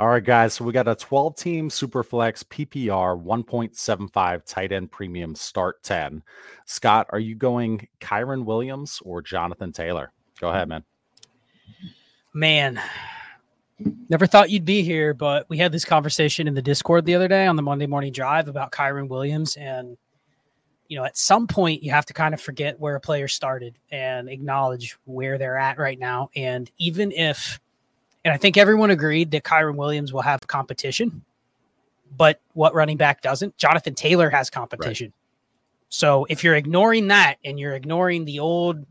All right, guys. So we got a 12 team Superflex PPR 1.75 tight end premium start 10. Scott, are you going Kyren Williams or Jonathan Taylor? Go ahead, man. Man, never thought you'd be here, but we had this conversation in the Discord the other day on the Monday morning drive about Kyren Williams. And, you know, at some point you have to kind of forget where a player started and acknowledge where they're at right now. And even if, and I think everyone agreed that Kyren Williams will have competition, but what running back doesn't? Jonathan Taylor has competition. Right. So if you're ignoring that and you're ignoring the old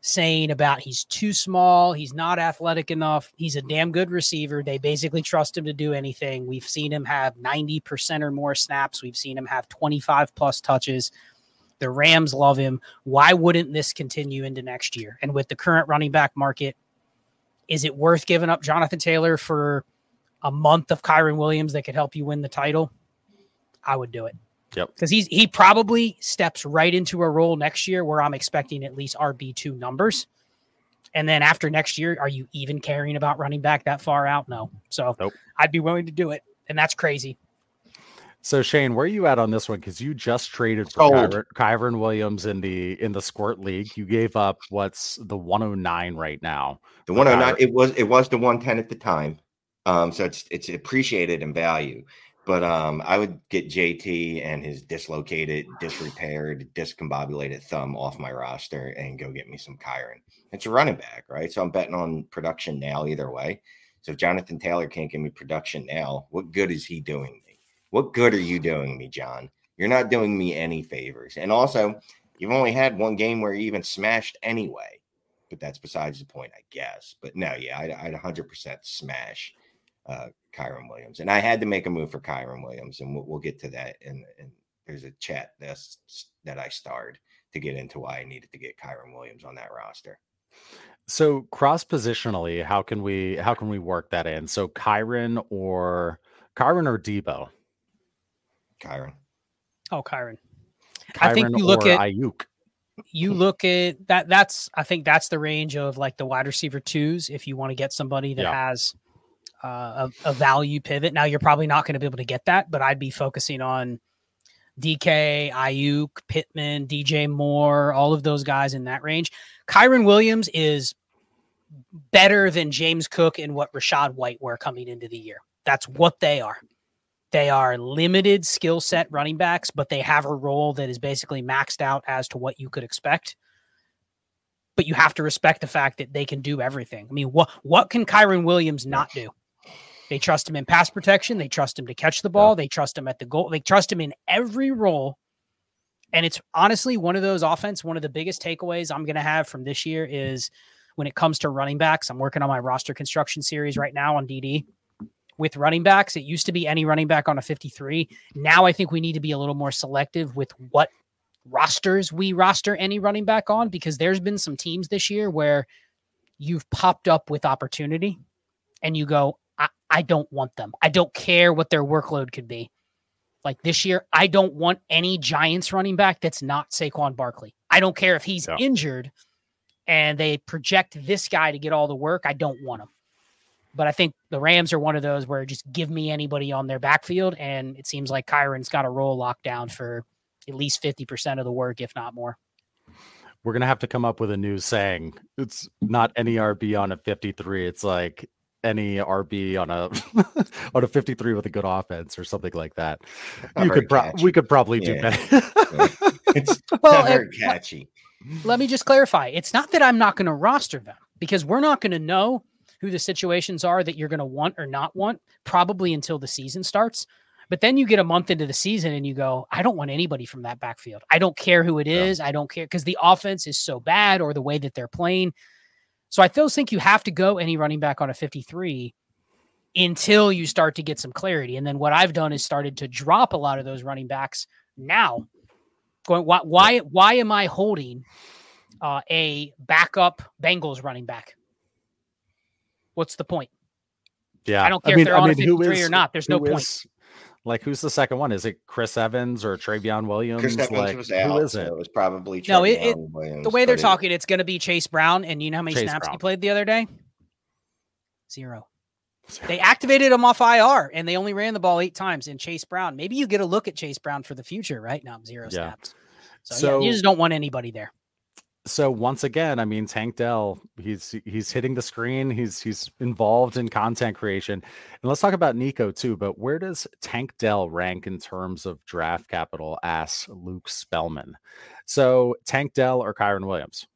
saying about he's too small, he's not athletic enough, he's a damn good receiver. They basically trust him to do anything. We've seen him have 90% or more snaps, we've seen him have 25 plus touches. The Rams love him. Why wouldn't this continue into next year? And with the current running back market, is it worth giving up Jonathan Taylor for a month of Kyren Williams that could help you win the title? I would do it. Yep. Because he's he probably steps right into a role next year where I'm expecting at least RB two numbers. And then after next year, are you even caring about running back that far out? No. So nope. I'd be willing to do it. And that's crazy. So Shane, where are you at on this one? Because you just traded for Kyren, Williams in the in the Squirt League. You gave up what's the 109 right now. The 109. It was it was the 110 at the time. Um, so it's it's appreciated in value. But um, I would get JT and his dislocated, disrepaired, discombobulated thumb off my roster and go get me some Kyren. It's a running back, right? So I'm betting on production now either way. So if Jonathan Taylor can't give me production now, what good is he doing? What good are you doing me, John? You're not doing me any favors. And also, you've only had one game where you even smashed anyway. But that's besides the point, I guess. But no, yeah, I'd, I'd 100% smash uh, Kyren Williams. And I had to make a move for Kyren Williams, and we'll, we'll get to that. And, there's a chat that's that I starred to get into why I needed to get Kyren Williams on that roster. So cross positionally, how can we how can we work that in? So Kyren or Kyren or Deebo? Kyren. Oh, Kyron. Kyren I think you look at Aiyuk. You look at that. That's I think that's the range of like the wide receiver twos. If you want to get somebody that yeah. has uh, a, a, value pivot. Now you're probably not going to be able to get that, but I'd be focusing on DK, Aiyuk, Pittman, DJ Moore, all of those guys in that range. Kyren Williams is better than James Cook and what Rachaad White were coming into the year. That's what they are. They are limited skill set running backs, but they have a role that is basically maxed out as to what you could expect but you have to respect the fact that they can do everything. I mean, what what can Kyren Williams not do? They trust him in pass protection. They trust him to catch the ball. They trust him at the goal. They trust him in every role. And it's honestly one of those offense. One of the biggest takeaways I'm going to have from this year is when it comes to running backs. I'm working on my roster construction series right now on DD with running backs. It used to be any running back on a 53. Now I think we need to be a little more selective with what rosters we roster any running back on because there's been some teams this year where you've popped up with opportunity and you go, I, I don't want them. I don't care what their workload could be. Like this year, I don't want any Giants running back that's not Saquon Barkley. I don't care if he's yeah. injured and they project this guy to get all the work. I don't want him. But I think the Rams are one of those where just give me anybody on their backfield. And it seems like Kyren's got a role locked down for at least 50% of the work, if not more. We're going to have to come up with a new saying. It's not any RB on a 53. It's like any RB on a on a 53 with a good offense or something like that. you could pro- we could probably yeah. do better. it's well, very catchy. Let me just clarify. It's not that I'm not going to roster them because we're not going to know who the situations are that you're going to want or not want probably until the season starts. But then you get a month into the season and you go, I don't want anybody from that backfield. I don't care who it is. I don't care because the offense is so bad or the way that they're playing. So I still think you have to go any running back on a 53 until you start to get some clarity. And then what I've done is started to drop a lot of those running backs now. Going, why why, why am I holding uh, a backup Bengals running back? What's the point? Yeah, I don't care I mean, if they're I on mean, a 53 is, or not. There's no point. Like, who's the second one? Is it Chris Evans or Trayveon Williams? Chris Evans like, was out. Who is it? So it was probably no. It, it Williams, the way they're talking, it's going to be Chase Brown. And you know how many Chase snaps Brown. he played the other day? Zero. They activated him off IR and they only ran the ball eight times in Chase Brown. Maybe you get a look at Chase Brown for the future, right? Now zero yeah. snaps. So, so yeah, you just don't want anybody there. So once again, I mean Tank Dell, he's he's hitting the screen, he's he's involved in content creation. And let's talk about Nico too, but where does Tank Dell rank in terms of draft capital? asks Luke Spellman. So Tank Dell or Kyren Williams?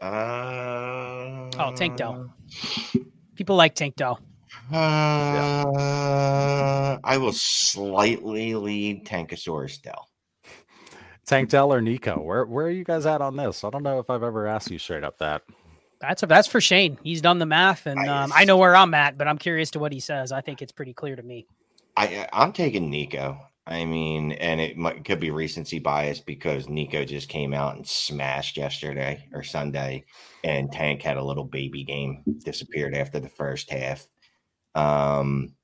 Uh, oh, Tank Dell. People like Tank Dell. Uh, yeah. I will slightly lead Tankosaurus Dell. Tank Dell or Nico? Where where are you guys at on this? I don't know if I've ever asked you straight up that. That's a, that's for Shane. He's done the math, and um, I know where I'm at, but I'm curious to what he says. I think it's pretty clear to me. I I'm taking Nico. I mean, and it might, could be recency bias because Nico just came out and smashed yesterday or Sunday, and Tank had a little baby game, disappeared after the first half. Um,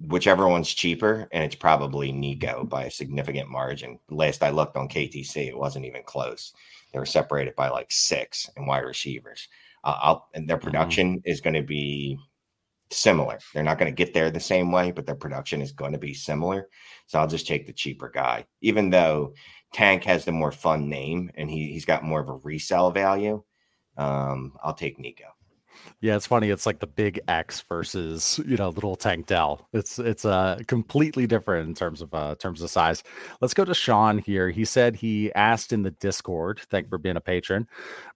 whichever one's cheaper, and it's probably Nico by a significant margin. Last I looked on KTC, it wasn't even close. They were separated by like six in wide receivers. Uh, and their mm-hmm. production mm-hmm. is going to be similar. They're not going to get there the same way, but their production is going to be similar. So I'll just take the cheaper guy, even though Tank has the more fun name and he, he's got more of a resale value. Um, I'll take Nico. Yeah, it's funny. It's like the big X versus you know little Tank Dell. It's it's uh completely different in terms of uh terms of size. Let's go to Sean here. He said he asked in the Discord. Thank for being a patron.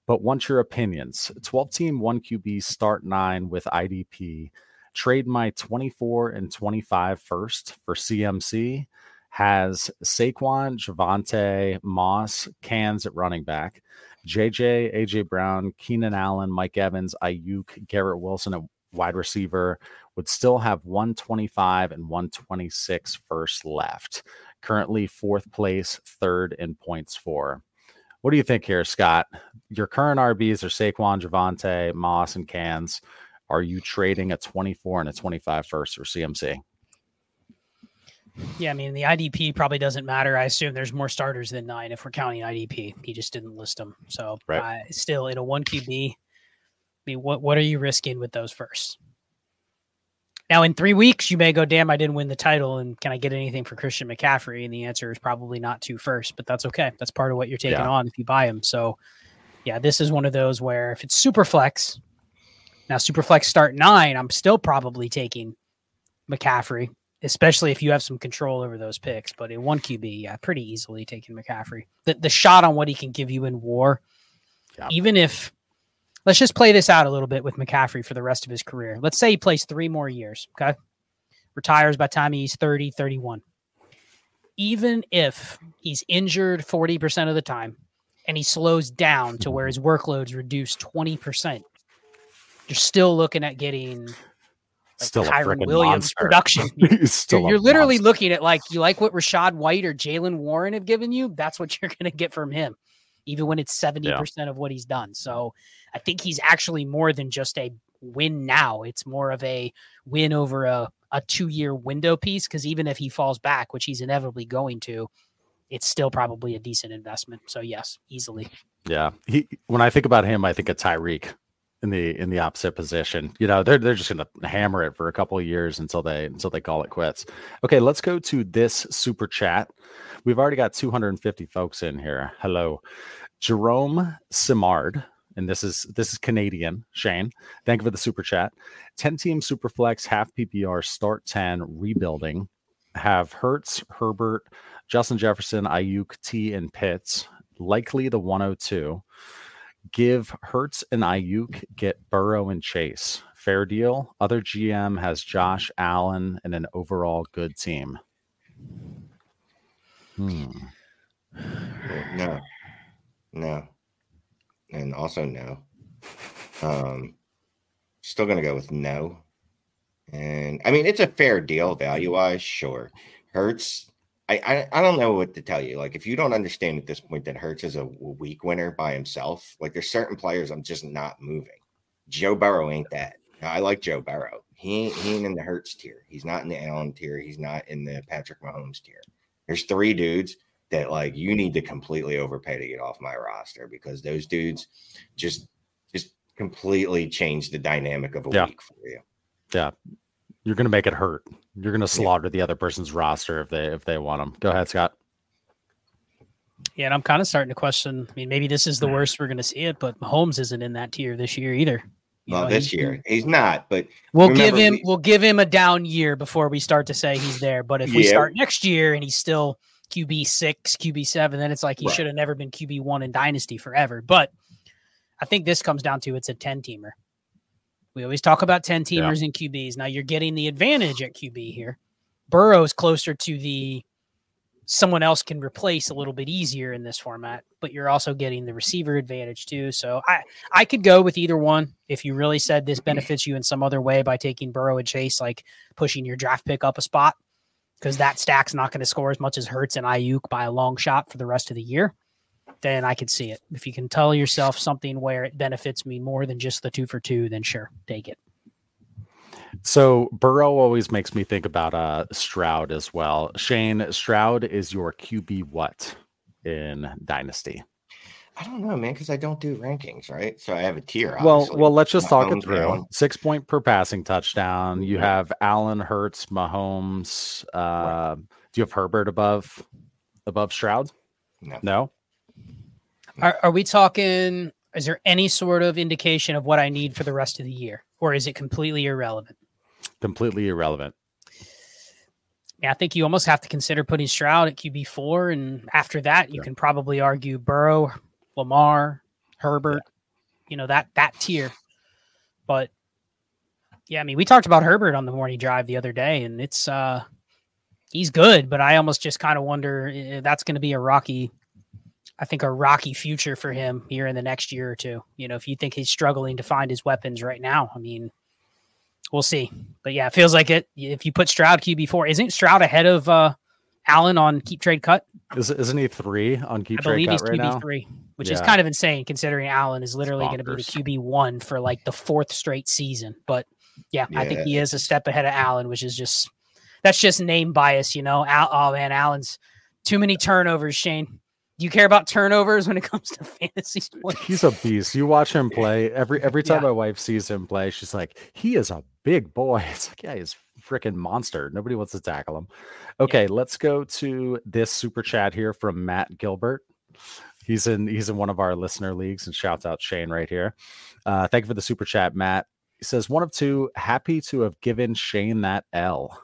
But what's your opinions? 12 team one QB start nine with IDP. Trade my 24 and 25 first for CMC. Has Saquon, Javonte, Moss, Cans at running back. JJ, AJ Brown, Keenan Allen, Mike Evans, Aiyuk, Garrett Wilson at wide receiver would still have 125 and 126 first left. Currently fourth place, third in points for. What do you think here, Scott? Your current RBs are Saquon, Javonte, Moss, and Cans. Are you trading a 24 and a 25 first for CMC? Yeah, I mean the IDP probably doesn't matter. I assume there's more starters than nine if we're counting IDP. He just didn't list them. So right. uh, still in a one QB. I mean, what what are you risking with those first? Now in three weeks you may go, damn, I didn't win the title, and can I get anything for Christian McCaffrey? And the answer is probably not two first, but that's okay. That's part of what you're taking yeah. on if you buy him. So yeah, this is one of those where if it's super flex, now super flex start nine, I'm still probably taking McCaffrey especially if you have some control over those picks. But in one QB, yeah, pretty easily taking McCaffrey. The the shot on what he can give you in war, yeah. even if let's just play this out a little bit with McCaffrey for the rest of his career. Let's say he plays three more years, okay? Retires by time he's 30, 31. Even if he's injured 40% of the time and he slows down to where his workload's reduced 20%, you're still looking at getting still Kyren Williams monster. production. still you're, literally monster. looking at like you like what Rachaad White or Jaylen Warren have given you. That's what you're going to get from him, even when it's seventy yeah. percent of what he's done. So I think he's actually more than just a win now. It's more of a win over a a two year window piece because even if he falls back, which he's inevitably going to, it's still probably a decent investment. So yes, easily. Yeah, he. When I think about him, I think of Tyreek in the in the opposite position. You know, they're they're just going to hammer it for a couple of years until they until they call it quits. Okay, let's go to this super chat. We've already got 250 folks in here. Hello, Jerome Simard, and this is this is Canadian. Shane, thank you for the super chat. 10 team super flex half PPR start 10 rebuilding. Have Hurts, Herbert, Justin Jefferson, Aiyuk, T, and Pitts. Likely the 102 give Hurts and Aiyuk, get Burrow and Chase. Fair deal. Other GM has Josh Allen and an overall good team. Hmm. No, no, and also no. Um, still gonna go with no. And I mean, it's a fair deal value wise, sure. Hurts I, I, I don't know what to tell you. Like, if you don't understand at this point that Hurts is a weak winner by himself, like there's certain players I'm just not moving. Joe Burrow ain't that. I like Joe Burrow. He ain't, he ain't in the Hurts tier. He's not in the Allen tier. He's not in the Patrick Mahomes tier. There's three dudes that like you need to completely overpay to get off my roster because those dudes just just completely change the dynamic of a yeah. week for you. Yeah, you're going to make it hurt. You're going to slaughter yeah. the other person's roster if they if they want them. Go ahead, Scott. Yeah, and I'm kind of starting to question. I mean, maybe this is the mm. worst we're going to see it, but Mahomes isn't in that tier this year either. You well, know, this year he's not, but we'll give him we, we'll give him a down year before we start to say he's there. But if yeah. we start next year and he's still QB six, QB seven, then it's like he right. should have never been QB one in Dynasty forever. But I think this comes down to it's a 10 teamer. We always talk about 10 teamers yeah. and QBs. Now you're getting the advantage at QB here. Burrow's closer to the someone else can replace a little bit easier in this format, but you're also getting the receiver advantage too. So I I could go with either one if you really said this mm-hmm. benefits you in some other way by taking Burrow and Chase, like pushing your draft pick up a spot, because that stack's not going to score as much as Hurts and Aiyuk by a long shot for the rest of the year. Then I could see it. If you can tell yourself something where it benefits me more than just the two for two, then sure, take it. So Burrow always makes me think about uh Stroud as well. Shane, Stroud is your QB what in Dynasty? I don't know, man, because I don't do rankings, right? So I have a tier. Well, well, let's just talk it through. Down. Six point per passing touchdown. You have Allen, Hurts, Mahomes. Uh, right. Do you have Herbert above above Stroud? No. No. Are, are we talking? Is there any sort of indication of what I need for the rest of the year, or is it completely irrelevant? completely irrelevant. Yeah, I think you almost have to consider putting Stroud at QB four, and after that, you yeah. can probably argue Burrow, Lamar, Herbert. Yeah. You know that that tier. But yeah, I mean, we talked about Herbert on the morning drive the other day, and it's uh he's good, but I almost just kind of wonder if that's going to be a rocky. I think a rocky future for him here in the next year or two. You know, if you think he's struggling to find his weapons right now, I mean, we'll see. But yeah, it feels like it. If you put Stroud QB four, isn't Stroud ahead of uh, Allen on keep trade cut? Is, isn't he three on keep I trade cut right now? Three, which yeah. is kind of insane considering Allen is literally going to be the QB one for like the fourth straight season. But yeah, yeah, I think he is a step ahead of Allen, which is just that's just name bias, you know. Al, oh man, Allen's too many turnovers, Shane. Do you care about turnovers when it comes to fantasy sports? He's a beast. You watch him play every every time yeah. my wife sees him play, she's like, he is a big boy. It's like, yeah, he's freaking monster. Nobody wants to tackle him. Okay, yeah. let's go to this super chat here from Matt Gilbert. He's in he's in one of our listener leagues and shouts out Shane right here. Uh, thank you for the super chat, Matt. He says one of two, happy to have given Shane that L.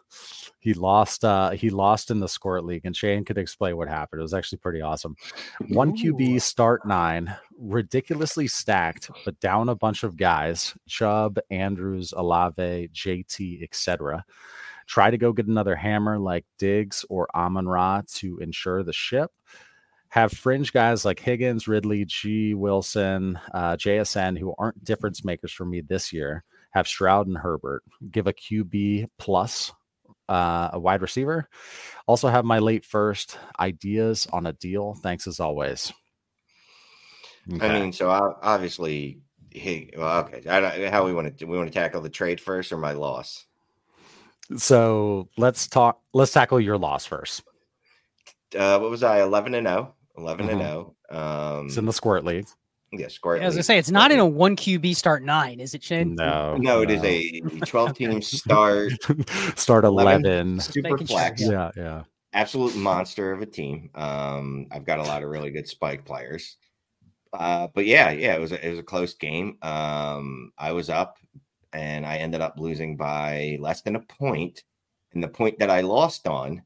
He lost uh he lost in the squirt league and shane could explain what happened. It was actually pretty awesome. One qb start nine ridiculously stacked but down a bunch of guys chubb andrews olave jt etc try to go get another hammer like diggs or amon ra to ensure the ship have fringe guys like Higgins, Ridley, G. Wilson, uh, JSN, who aren't difference makers for me this year. Have Stroud and Herbert. Give a QB plus uh, a wide receiver. Also have my late first ideas on a deal. Thanks as always. Okay. I mean, so obviously, he well, okay. how we want to we want to tackle the trade first or my loss. So let's talk. Let's tackle your loss first. Uh, what was I? Eleven and 0. 11 mm-hmm. and zero. Um, it's in the squirt league. Yeah, squirt. Yeah, as I say, it's not in a one QB start nine, is it, Shane? No, no, it no. is a twelve team start. start eleven. Super flex. Sure. Yeah, yeah. Absolute monster of a team. Um, I've got a lot of really good spike players. Uh, but yeah, yeah, it was a, it was a close game. Um, I was up, and I ended up losing by less than a point. And the point that I lost on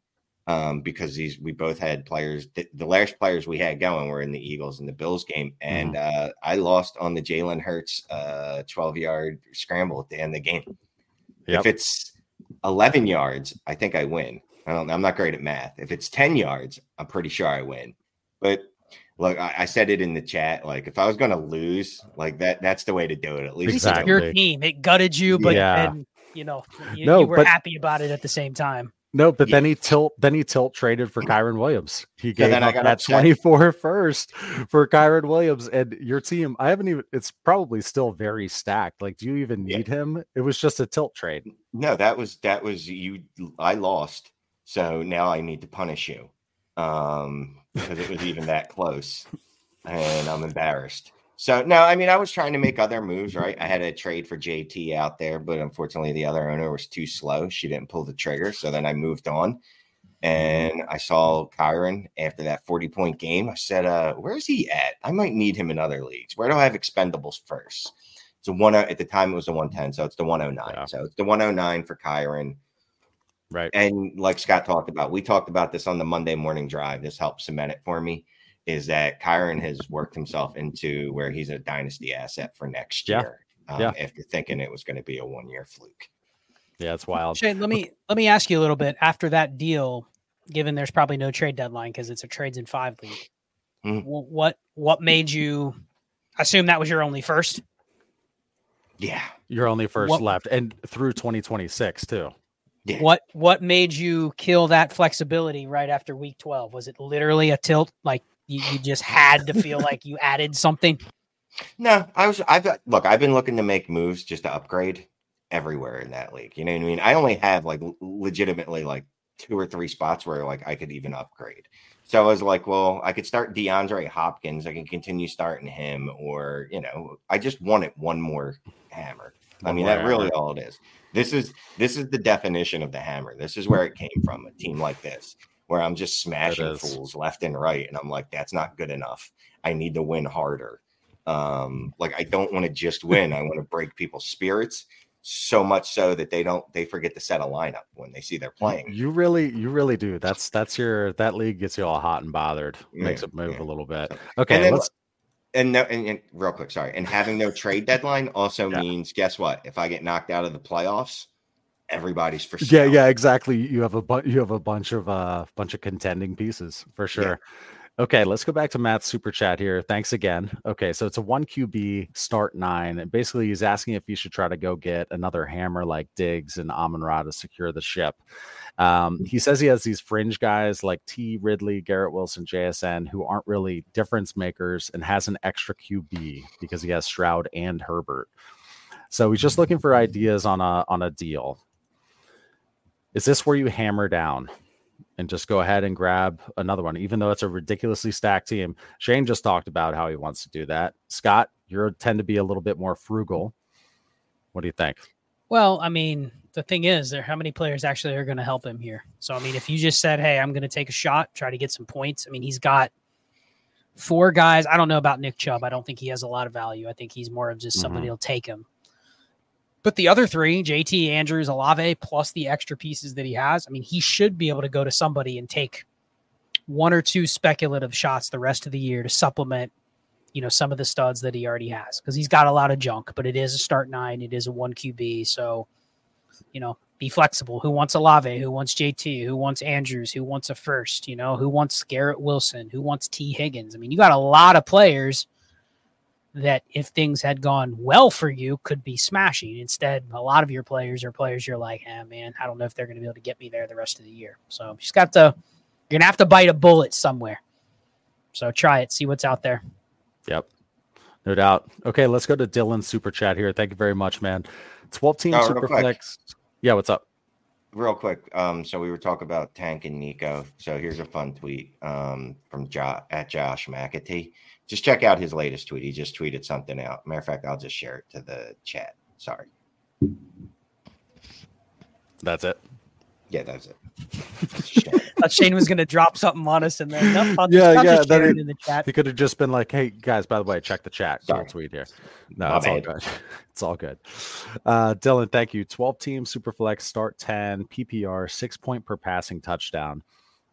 um, because these we both had players. The, the, last players we had going were in the Eagles and the Bills game, and mm-hmm. uh, I lost on the Jalen Hurts uh, twelve yard scramble at the end of the game. Yep. If it's eleven yards, I think I win. I don't. I'm not great at math. If it's ten yards, I'm pretty sure I win. But look, I, I said it in the chat. Like if I was going to lose, like that, that's the way to do it. At least exactly. your team. It gutted you, but yeah. and, you know, you, no, you were but, happy about it at the same time. No, but yeah. then he tilt then he tilt traded for Kyren Williams. He gave up that upset. 24 first for Kyren Williams and your team. I haven't even it's probably still very stacked. Like, do you even need yeah. him? It was just a tilt trade. No, that was that was you I lost. So now I need to punish you. Um because it was even that close. And I'm embarrassed. So no, I mean, I was trying to make other moves, right? I had a trade for JT out there, but unfortunately, the other owner was too slow. She didn't pull the trigger, so then I moved on. And I saw Kyren after that 40 point game. I said, uh, where's he at? I might need him in other leagues. Where do I have expendables first? It's a one at the time it was the 110, so it's the 109. Yeah. So it's the 109 for Kyren. Right. And like Scott talked about, we talked about this on the Monday morning drive. This helped cement it for me. Is that Kyren has worked himself into where he's a dynasty asset for next yeah. year. Um, yeah. After thinking it was going to be a one year fluke. Yeah, it's wild. Shane, let me let me ask you a little bit after that deal given there's probably no trade deadline because it's a trades in five league. Mm. What what made you assume that was your only first? Yeah, your only first what, left, and through 2026 too. Yeah. What what made you kill that flexibility right after week 12? Was it literally a tilt? Like you, you just had to feel like you added something? No, I was I've look, I've been looking to make moves just to upgrade everywhere in that league. You know what I mean? I only have like legitimately like two or three spots where like I could even upgrade. So I was like, well, I could start DeAndre Hopkins. I can continue starting him, or you know, I just wanted one more hammer. One I mean, that really all it is. This is this is the definition of the hammer. This is where it came from. A team like this, where I'm just smashing fools left and right, and I'm like, that's not good enough. I need to win harder. Um, like I don't want to just win. I want to break people's spirits so much so that they don't they forget to set a lineup when they see they're playing. You really, you really do. That's that's your that league gets you all hot and bothered, makes it move yeah. a little bit. Okay, and then, let's and no and, and, real quick, sorry. And having no trade deadline also yeah. means guess what? If I get knocked out of the playoffs, everybody's for sale. Yeah, yeah, exactly. You have a bu- you have a bunch of uh bunch of contending pieces for sure. Yeah. Okay, let's go back to Matt's super chat here. Thanks again. Okay, so it's a one QB start nine, and basically he's asking if you should try to go get another hammer like Diggs and Amon Ra to secure the ship. Um, he says he has these fringe guys like T. Ridley, Garrett Wilson, JSN, who aren't really difference makers, and has an extra QB because he has Stroud and Herbert. So he's just looking for ideas on a on a deal. Is this where you hammer down? and just go ahead and grab another one, even though it's a ridiculously stacked team. Shane just talked about how he wants to do that. Scott, you tend to be a little bit more frugal. What do you think? Well, I mean, the thing is, there how many players actually are going to help him here? So, I mean, if you just said, "Hey, I'm going to take a shot, try to get some points," I mean, he's got four guys. I don't know about Nick Chubb. I don't think he has a lot of value. I think he's more of just somebody mm-hmm. will take him. But the other three, JT, Andrews, Olave, plus the extra pieces that he has, I mean, he should be able to go to somebody and take one or two speculative shots the rest of the year to supplement, you know, some of the studs that he already has because he's got a lot of junk. But it is a start nine, it is a one QB, so you know, be flexible. Who wants Olave? Who wants JT? Who wants Andrews? Who wants a first? You know, who wants Garrett Wilson? Who wants T. Higgins? I mean, you got a lot of players that if things had gone well for you could be smashing. Instead, a lot of your players are players you're like, ah, man, I don't know if they're going to be able to get me there the rest of the year. So you just got to, you're going to have to bite a bullet somewhere. So try it, see what's out there. Yep. No doubt. Okay, let's go to Dylan Super Chat here. Thank you very much, man. 12 team oh, Super Flex. Yeah, what's up? Real quick. Um, so we were talking about Tank and Nico. So here's a fun tweet um, from jo- at Josh McAtee just check out his latest tweet. He just tweeted something out. Matter of fact, I'll just share it to the chat. Sorry. That's it. Yeah, that's it. thought Shane was going to drop something on us, and then nope, I'll just, yeah, I'll yeah, just share it in the chat. He could have just been like, "Hey guys, by the way, check the chat." Sorry. tweet here. No, My it's all good. It's all good. Uh, Dylan, thank you. Twelve team superflex start ten PPR six point per passing touchdown.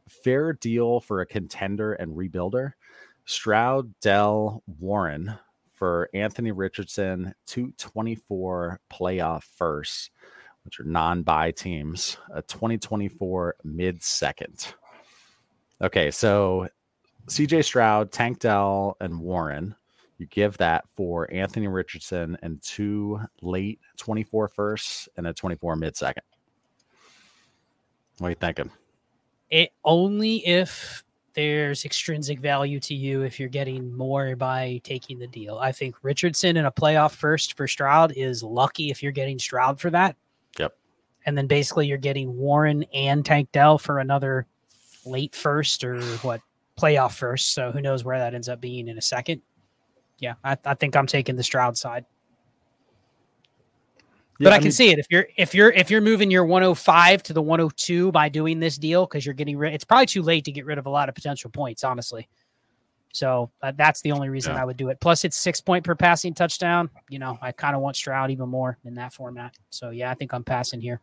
Fair deal for a contender and rebuilder. Stroud, Dell, Warren for Anthony Richardson, 224 playoff first, which are non buy teams, a 2024 mid second. Okay, so CJ Stroud, Tank Dell, and Warren. You give that for Anthony Richardson and two late 24 firsts and a 24 mid second. What are you thinking? It only if there's extrinsic value to you if you're getting more by taking the deal. I think Richardson in a playoff first for Stroud is lucky if you're getting Stroud for that. Yep. And then basically you're getting Warren and Tank Dell for another late first or what playoff first. So who knows where that ends up being in a second. yeah, I, I think I'm taking the Stroud side. Yeah, but I, I can see it if you're if you're if you're moving your 105 to the 102 by doing this deal because you're getting rid. It's probably too late to get rid of a lot of potential points, honestly. So uh, that's the only reason yeah. I would do it. Plus, it's six point per passing touchdown. You know, I kind of want Stroud even more in that format. So yeah, I think I'm passing here.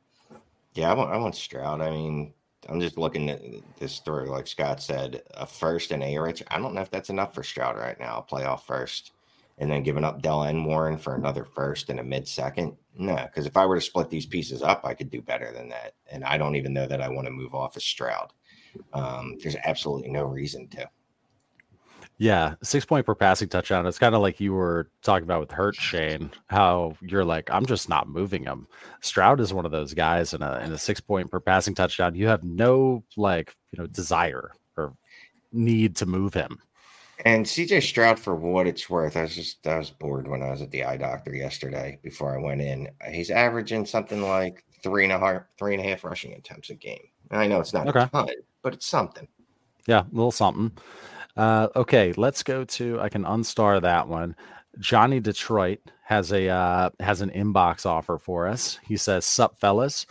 Yeah, I want I want Stroud. I mean, I'm just looking at this through. Like Scott said, a first and a rich. I don't know if that's enough for Stroud right now. Playoff first, and then giving up Dell and Warren for another first and a mid second. No, because if I were to split these pieces up, I could do better than that. And I don't even know that I want to move off of Stroud. Um, there's absolutely no reason to. Yeah, six point per passing touchdown. It's kind of like you were talking about with Hurt Shane, how you're like, I'm just not moving him. Stroud is one of those guys in a in a six point per passing touchdown. You have no like you know desire or need to move him. And CJ Stroud, for what it's worth, I was just I was bored when I was at the eye doctor yesterday before I went in. He's averaging something like three and a half three and a half rushing attempts a game. I know it's not okay. a ton, but it's something. Yeah, a little something. Uh, okay, let's go to. I can unstar that one. Johnny Detroit has a uh, has an inbox offer for us. He says, "Sup, fellas."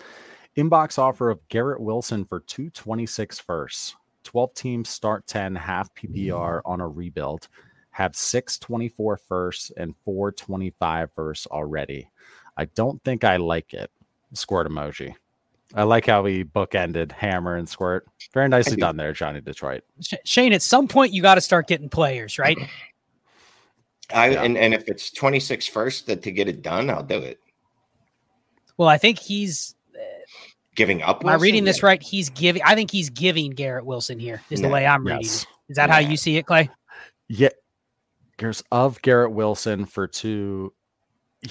Inbox offer of Garrett Wilson for 226 firsts. 12 teams start 10 half PPR mm-hmm. on a rebuild. Have 624 firsts and 425 firsts already. I don't think I like it. Squirt emoji. I like how we bookended hammer and squirt. Very nicely done there, Johnny Detroit. Shane, at some point you got to start getting players, right? I yeah. and, and if it's 26 first that to get it done, I'll do it. Well, I think he's giving up. Wilson? Am I reading this right? He's giving. I think he's giving Garrett Wilson here. Is no. the way I'm reading. Yes. It. Is that yeah. how you see it, Clay? Yeah. There's of Garrett Wilson for two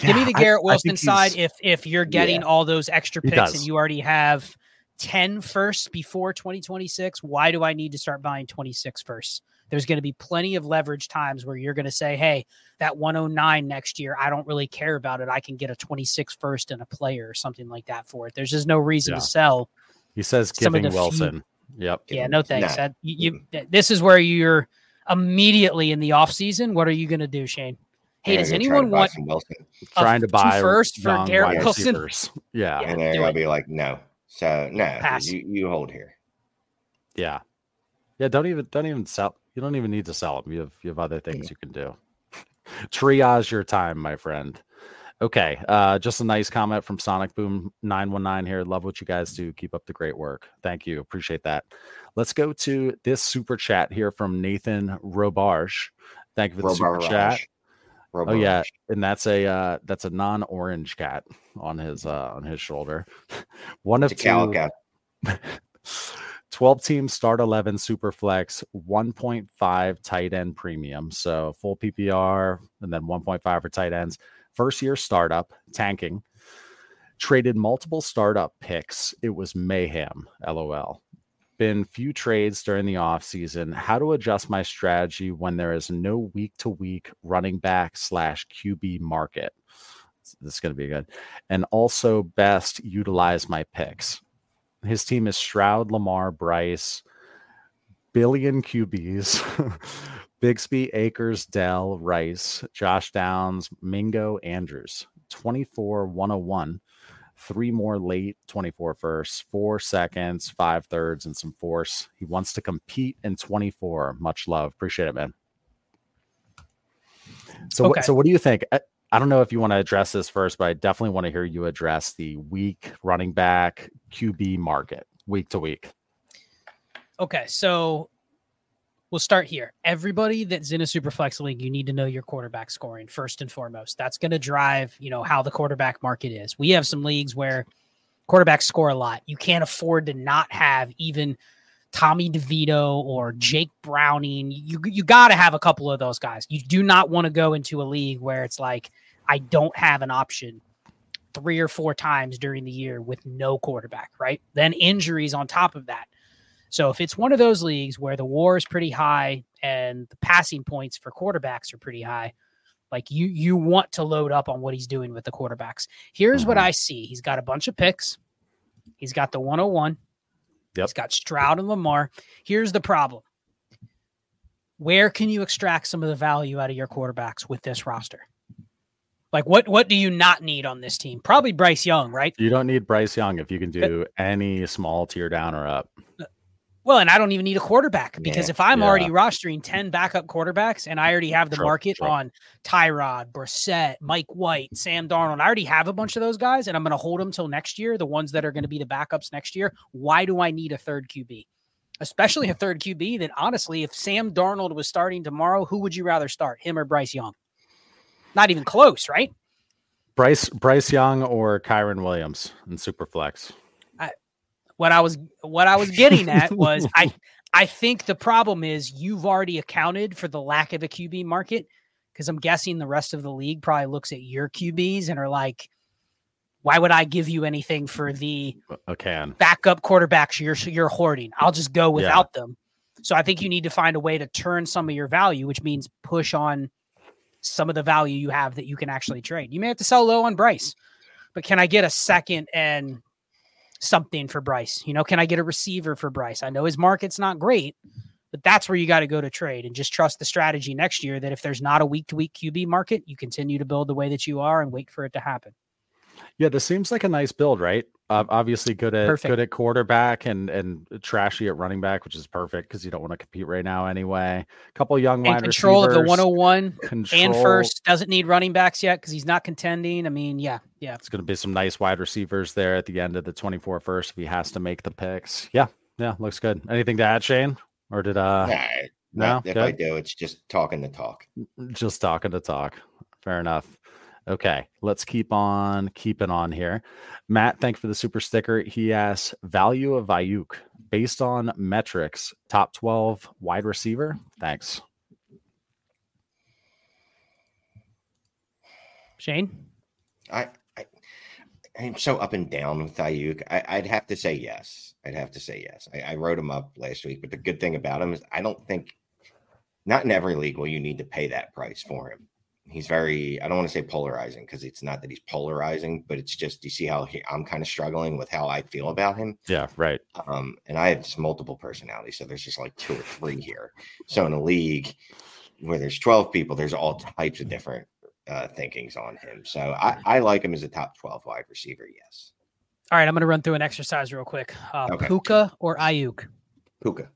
yeah, Give me the Garrett I, Wilson I side if if you're getting yeah, all those extra picks and you already have 10 firsts before 2026. Why do I need to start buying 26 firsts? There's going to be plenty of leverage times where you're going to say, hey, that 109 next year, I don't really care about it. I can get a 26 first and a player or something like that for it. There's just no reason yeah. to sell. He says giving Wilson. Few, yep. Yeah, no thanks. Nah. you, you, this is where you're immediately in the off season. What are you going to do, Shane? Hey, does anyone want trying to buy first for Garrett Wilson? Yeah, and they're gonna be like, no. So no, you, you hold here. Yeah, yeah. Don't even don't even sell. You don't even need to sell them. You have you have other things yeah. you can do. Triage your time, my friend. Okay, uh, just a nice comment from Sonic Boom nine one nine here. Love what you guys do. Keep up the great work. Thank you. Appreciate that. Let's go to this super chat here from Nathan Robarge. Thank you for the super chat. Oh yeah, and that's a uh, that's a non-orange cat on his uh, on his shoulder. One of two. Cat. 12 team start 11 super flex 1.5 tight end premium so full ppr and then 1.5 for tight ends first year startup tanking traded multiple startup picks it was mayhem lol been few trades during the offseason. How to adjust my strategy when there is no week to week running back slash QB market. This is going to be good. And also best utilize my picks. His team is Stroud, Lamar, Bryce, billion QBs, Bigsby, Akers, Dell, Rice, Josh Downs, Mingo, Andrews. 24 101 three more late 24 firsts, four seconds, five thirds, and some force. He wants to compete in 24. Much love. Appreciate it, man. So, okay. so what do you think? Uh, I, don't know if you want to address this first, but I definitely want to hear you address the weak running back QB market week to week. Okay, so we'll start here. Everybody that's in a superflex league, you need to know your quarterback scoring first and foremost. That's going to drive, you know, how the quarterback market is. We have some leagues where quarterbacks score a lot. You can't afford to not have even Tommy DeVito or Jake Browning. You you got to have a couple of those guys. You do not want to go into a league where it's like I don't have an option three or four times during the year with no quarterback, right? Then injuries on top of that. So if it's one of those leagues where the war is pretty high and the passing points for quarterbacks are pretty high, like you you want to load up on what he's doing with the quarterbacks. Here's mm-hmm. what I see. He's got a bunch of picks. He's got the 101. Yep. He's got Stroud and Lamar. Here's the problem. where can you extract some of the value out of your quarterbacks with this roster? Like what what do you not need on this team? Probably Bryce Young, right? You don't need Bryce Young if you can do any small tier down or up. Uh, well, and I don't even need a quarterback because yeah, if I'm yeah. already rostering 10 backup quarterbacks and I already have the true, market true. on Tyrod, Brissett, Mike White, Sam Darnold, I already have a bunch of those guys and I'm going to hold them till next year, the ones that are going to be the backups next year. Why do I need a third QB? Especially a third QB that honestly, if Sam Darnold was starting tomorrow, who would you rather start, him or Bryce Young? Not even close, right? Bryce Bryce Young or Kyren Williams in Superflex. I, what I was what I was getting at was I I think the problem is you've already accounted for the lack of a QB market because I'm guessing the rest of the league probably looks at your QBs and are like, why would I give you anything for the okay. backup quarterbacks you're you're hoarding? I'll just go without yeah. them. So I think you need to find a way to turn some of your value, which means push on some of the value you have that you can actually trade. You may have to sell low on Bryce, but can I get a second and something for Bryce? You know, can I get a receiver for Bryce? I know his market's not great, but that's where you got to go to trade and just trust the strategy next year that if there's not a week to week QB market, you continue to build the way that you are and wait for it to happen. Yeah, this seems like a nice build, right? Uh, obviously, good at perfect. good at quarterback and and trashy at running back, which is perfect because you don't want to compete right now anyway. A couple young and wide control receivers, of the 101 control. and first doesn't need running backs yet because he's not contending. I mean, yeah, yeah. It's going to be some nice wide receivers there at the end of the 24 first if he has to make the picks. Yeah, yeah, looks good. Anything to add, Shane? Or did uh? Nah, no, if good? I do, it's just talking to talk. Just talking to talk. Fair enough. Okay, let's keep on keeping on here. Matt, thank you for the super sticker. He asks value of Aiyuk based on metrics, top 12 wide receiver. Thanks. Shane? I, I I'm so up and down with Aiyuk. I, would have to say yes. I'd have to say yes. I, I wrote him up last week, but the good thing about him is I don't think not in every league will you need to pay that price for him he's very i don't want to say polarizing because it's not that he's polarizing but it's just you see how he, i'm kind of struggling with how i feel about him. Yeah right. Um and i have just multiple personalities so there's just like two or three here. So in a league where there's 12 people there's all types of different uh thinkings on him. So i i like him as a top 12 wide receiver yes. All right i'm gonna run through an exercise real quick. Uh okay. puka or aiyuk? Puka.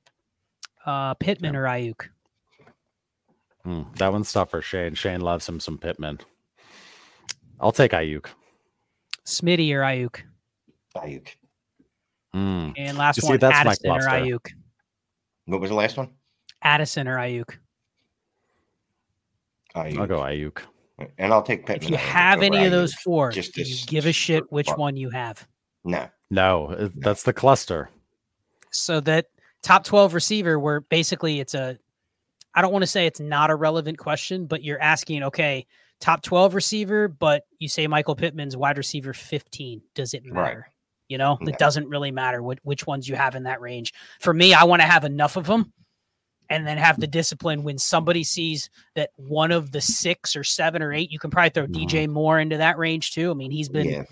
Uh pittman yeah. or aiyuk Mm, that one's tough for Shane. Shane loves him some Pittman. I'll take Aiyuk. Smitty or Aiyuk? Aiyuk. Mm. And last one, that's Addison or Aiyuk. What was the last one? Addison or Ayuk. Aiyuk. I'll go Aiyuk. And I'll take Pittman. If you have any Aiyuk. of those four, just you give a shit which one you have. No. No, that's the cluster. So that top 12 receiver where basically it's a I don't want to say it's not a relevant question, but you're asking, okay, top 12 receiver, but you say Michael Pittman's wide receiver 15. Does it matter? Right. You know, it doesn't really matter what, which ones you have in that range. For me, I want to have enough of them and then have the discipline when somebody sees that one of the six or seven or eight, you can probably throw mm-hmm. DJ Moore into that range too. I mean, he's been yeah.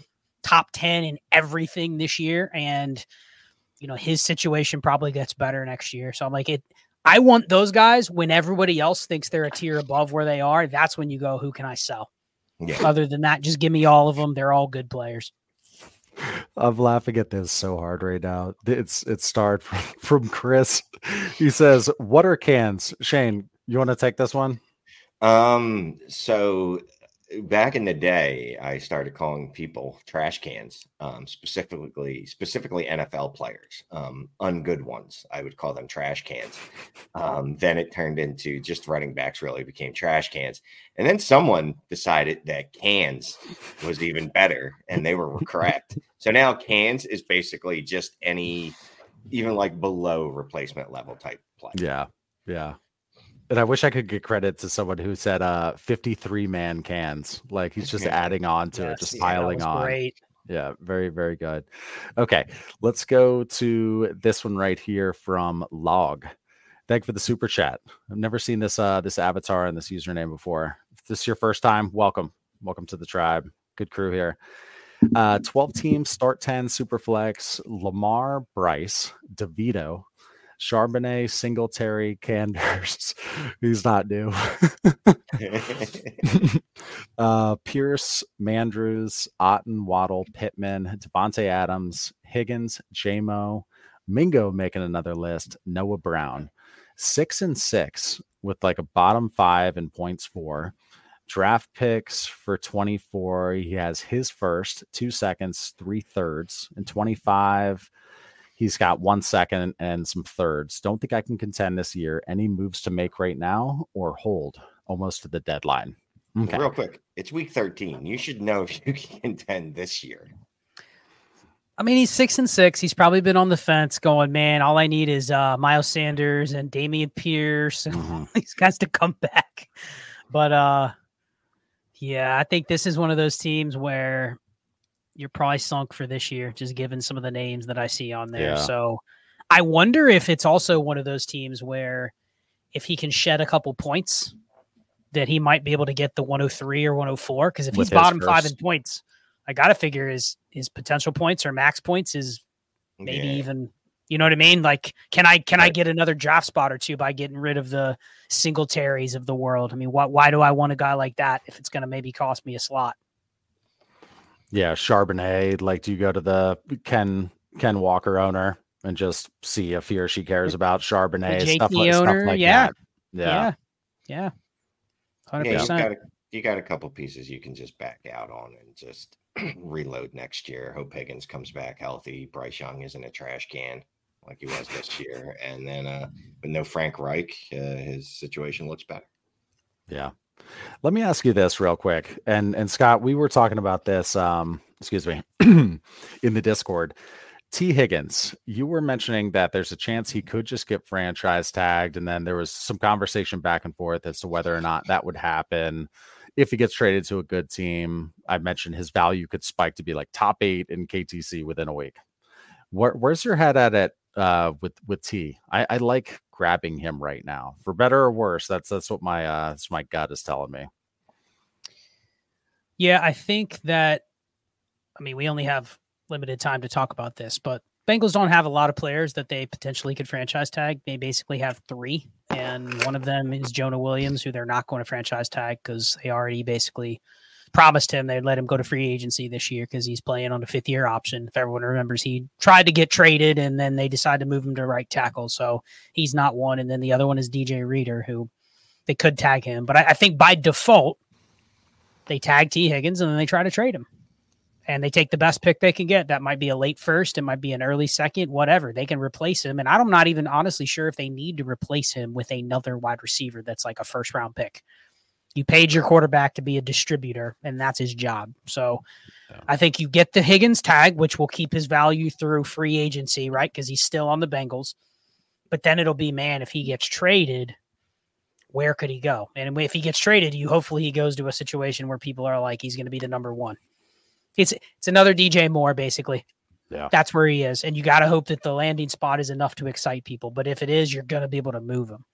top 10 in everything this year. And, you know, his situation probably gets better next year. So I'm like, it, I want those guys when everybody else thinks they're a tier above where they are. That's when you go, who can I sell? Yeah. Other than that, just give me all of them. They're all good players. I'm laughing at this so hard right now. It's it started from, from Chris. He says, "What are cans?" Shane, you want to take this one? Um. So back in the day, I started calling people trash cans, um, specifically specifically NFL players, um, ungood ones. I would call them trash cans. Um, then it turned into just running backs really became trash cans, and then someone decided that cans was even better, and they were correct. so now cans is basically just any, even like below replacement level type play. Yeah, yeah. And I wish I could get credit to someone who said uh 53 man cans. Like he's just adding on to yes, it, just yeah, piling on. Great. Yeah, very, very good. Okay, let's go to this one right here from Log. Thank you for the super chat. I've never seen this uh this avatar and this username before. If this is your first time, welcome. Welcome to the tribe. Good crew here. Uh 12 teams, start 10, super flex, Lamar, Bryce, DeVito, Charbonnet, Singletary, Canders. He's not new. uh, Pierce, Mandrews, Otton, Waddle, Pittman, Davante Adams, Higgins, JMO, Mingo making another list, Noah Brown. Six and six with like a bottom five in points for. Draft picks for 24. He has his first, two seconds, three thirds, and 25 He's got one second and some thirds. Don't think I can contend this year. Any moves to make right now or hold almost to the deadline? Okay. Real quick, it's week 13. You should know if you can contend this year. I mean, he's six and six. He's probably been on the fence going, man, all I need is uh, Miles Sanders and Dameon Pierce and mm-hmm. these guys to come back. But uh, yeah, I think this is one of those teams where you're probably sunk for this year, just given some of the names that I see on there. Yeah. So I wonder if it's also one of those teams where if he can shed a couple points, that he might be able to get the 103 or 104. Because if With he's bottom first. five in points, I got to figure his his potential points or max points is maybe yeah. even. You know what I mean? Like, can I can right. I get another draft spot or two by getting rid of the single Singletaries of the world? I mean, why why do I want a guy like that if it's going to maybe cost me a slot? Yeah, Charbonnet. Like, do you go to the Ken Ken Walker owner and just see if he or she cares about Charbonnet the stuff, like, owner, stuff like yeah. that? Yeah, yeah, hundred yeah, percent. You, you got a couple pieces you can just back out on and just reload next year. Hope Higgins comes back healthy. Bryce Young isn't a trash can like he was this year, and then uh, with no Frank Reich, uh, his situation looks better. Yeah. Let me ask you this real quick. And and Scott, we were talking about this um excuse me in the Discord. T Higgins, you were mentioning that there's a chance he could just get franchise tagged and then there was some conversation back and forth as to whether or not that would happen if he gets traded to a good team. I mentioned his value could spike to be like top 8 in KTC within a week. Where, where's your head at it uh, with with T? I, I like grabbing him right now, for better or worse. That's that's what my uh, that's my gut is telling me. Yeah, I think that. I mean, we only have limited time to talk about this, but Bengals don't have a lot of players that they potentially could franchise tag. They basically have three, and one of them is Jonah Williams, who they're not going to franchise tag because they already basically promised him they'd let him go to free agency this year because he's playing on a fifth year option. If everyone remembers, he tried to get traded and then they decided to move him to right tackle. So he's not one. And then the other one is DJ Reader, who they could tag him. But I, I think by default, they tag T. Higgins and then they try to trade him. And they take the best pick they can get. That might be a late first, it might be an early second, whatever. They can replace him. And I'm not even honestly sure if they need to replace him with another wide receiver that's like a first round pick you paid your quarterback to be a distributor, and that's his job. So yeah. I think you get the Higgins tag, which will keep his value through free agency, right? Because he's still on the Bengals. But then it'll be, man, if he gets traded, where could he go? And if he gets traded, you hopefully he goes to a situation where people are like, he's going to be the number one. It's it's another DJ Moore, basically. Yeah. That's where he is. And you got to hope that the landing spot is enough to excite people. But if it is, you're going to be able to move him.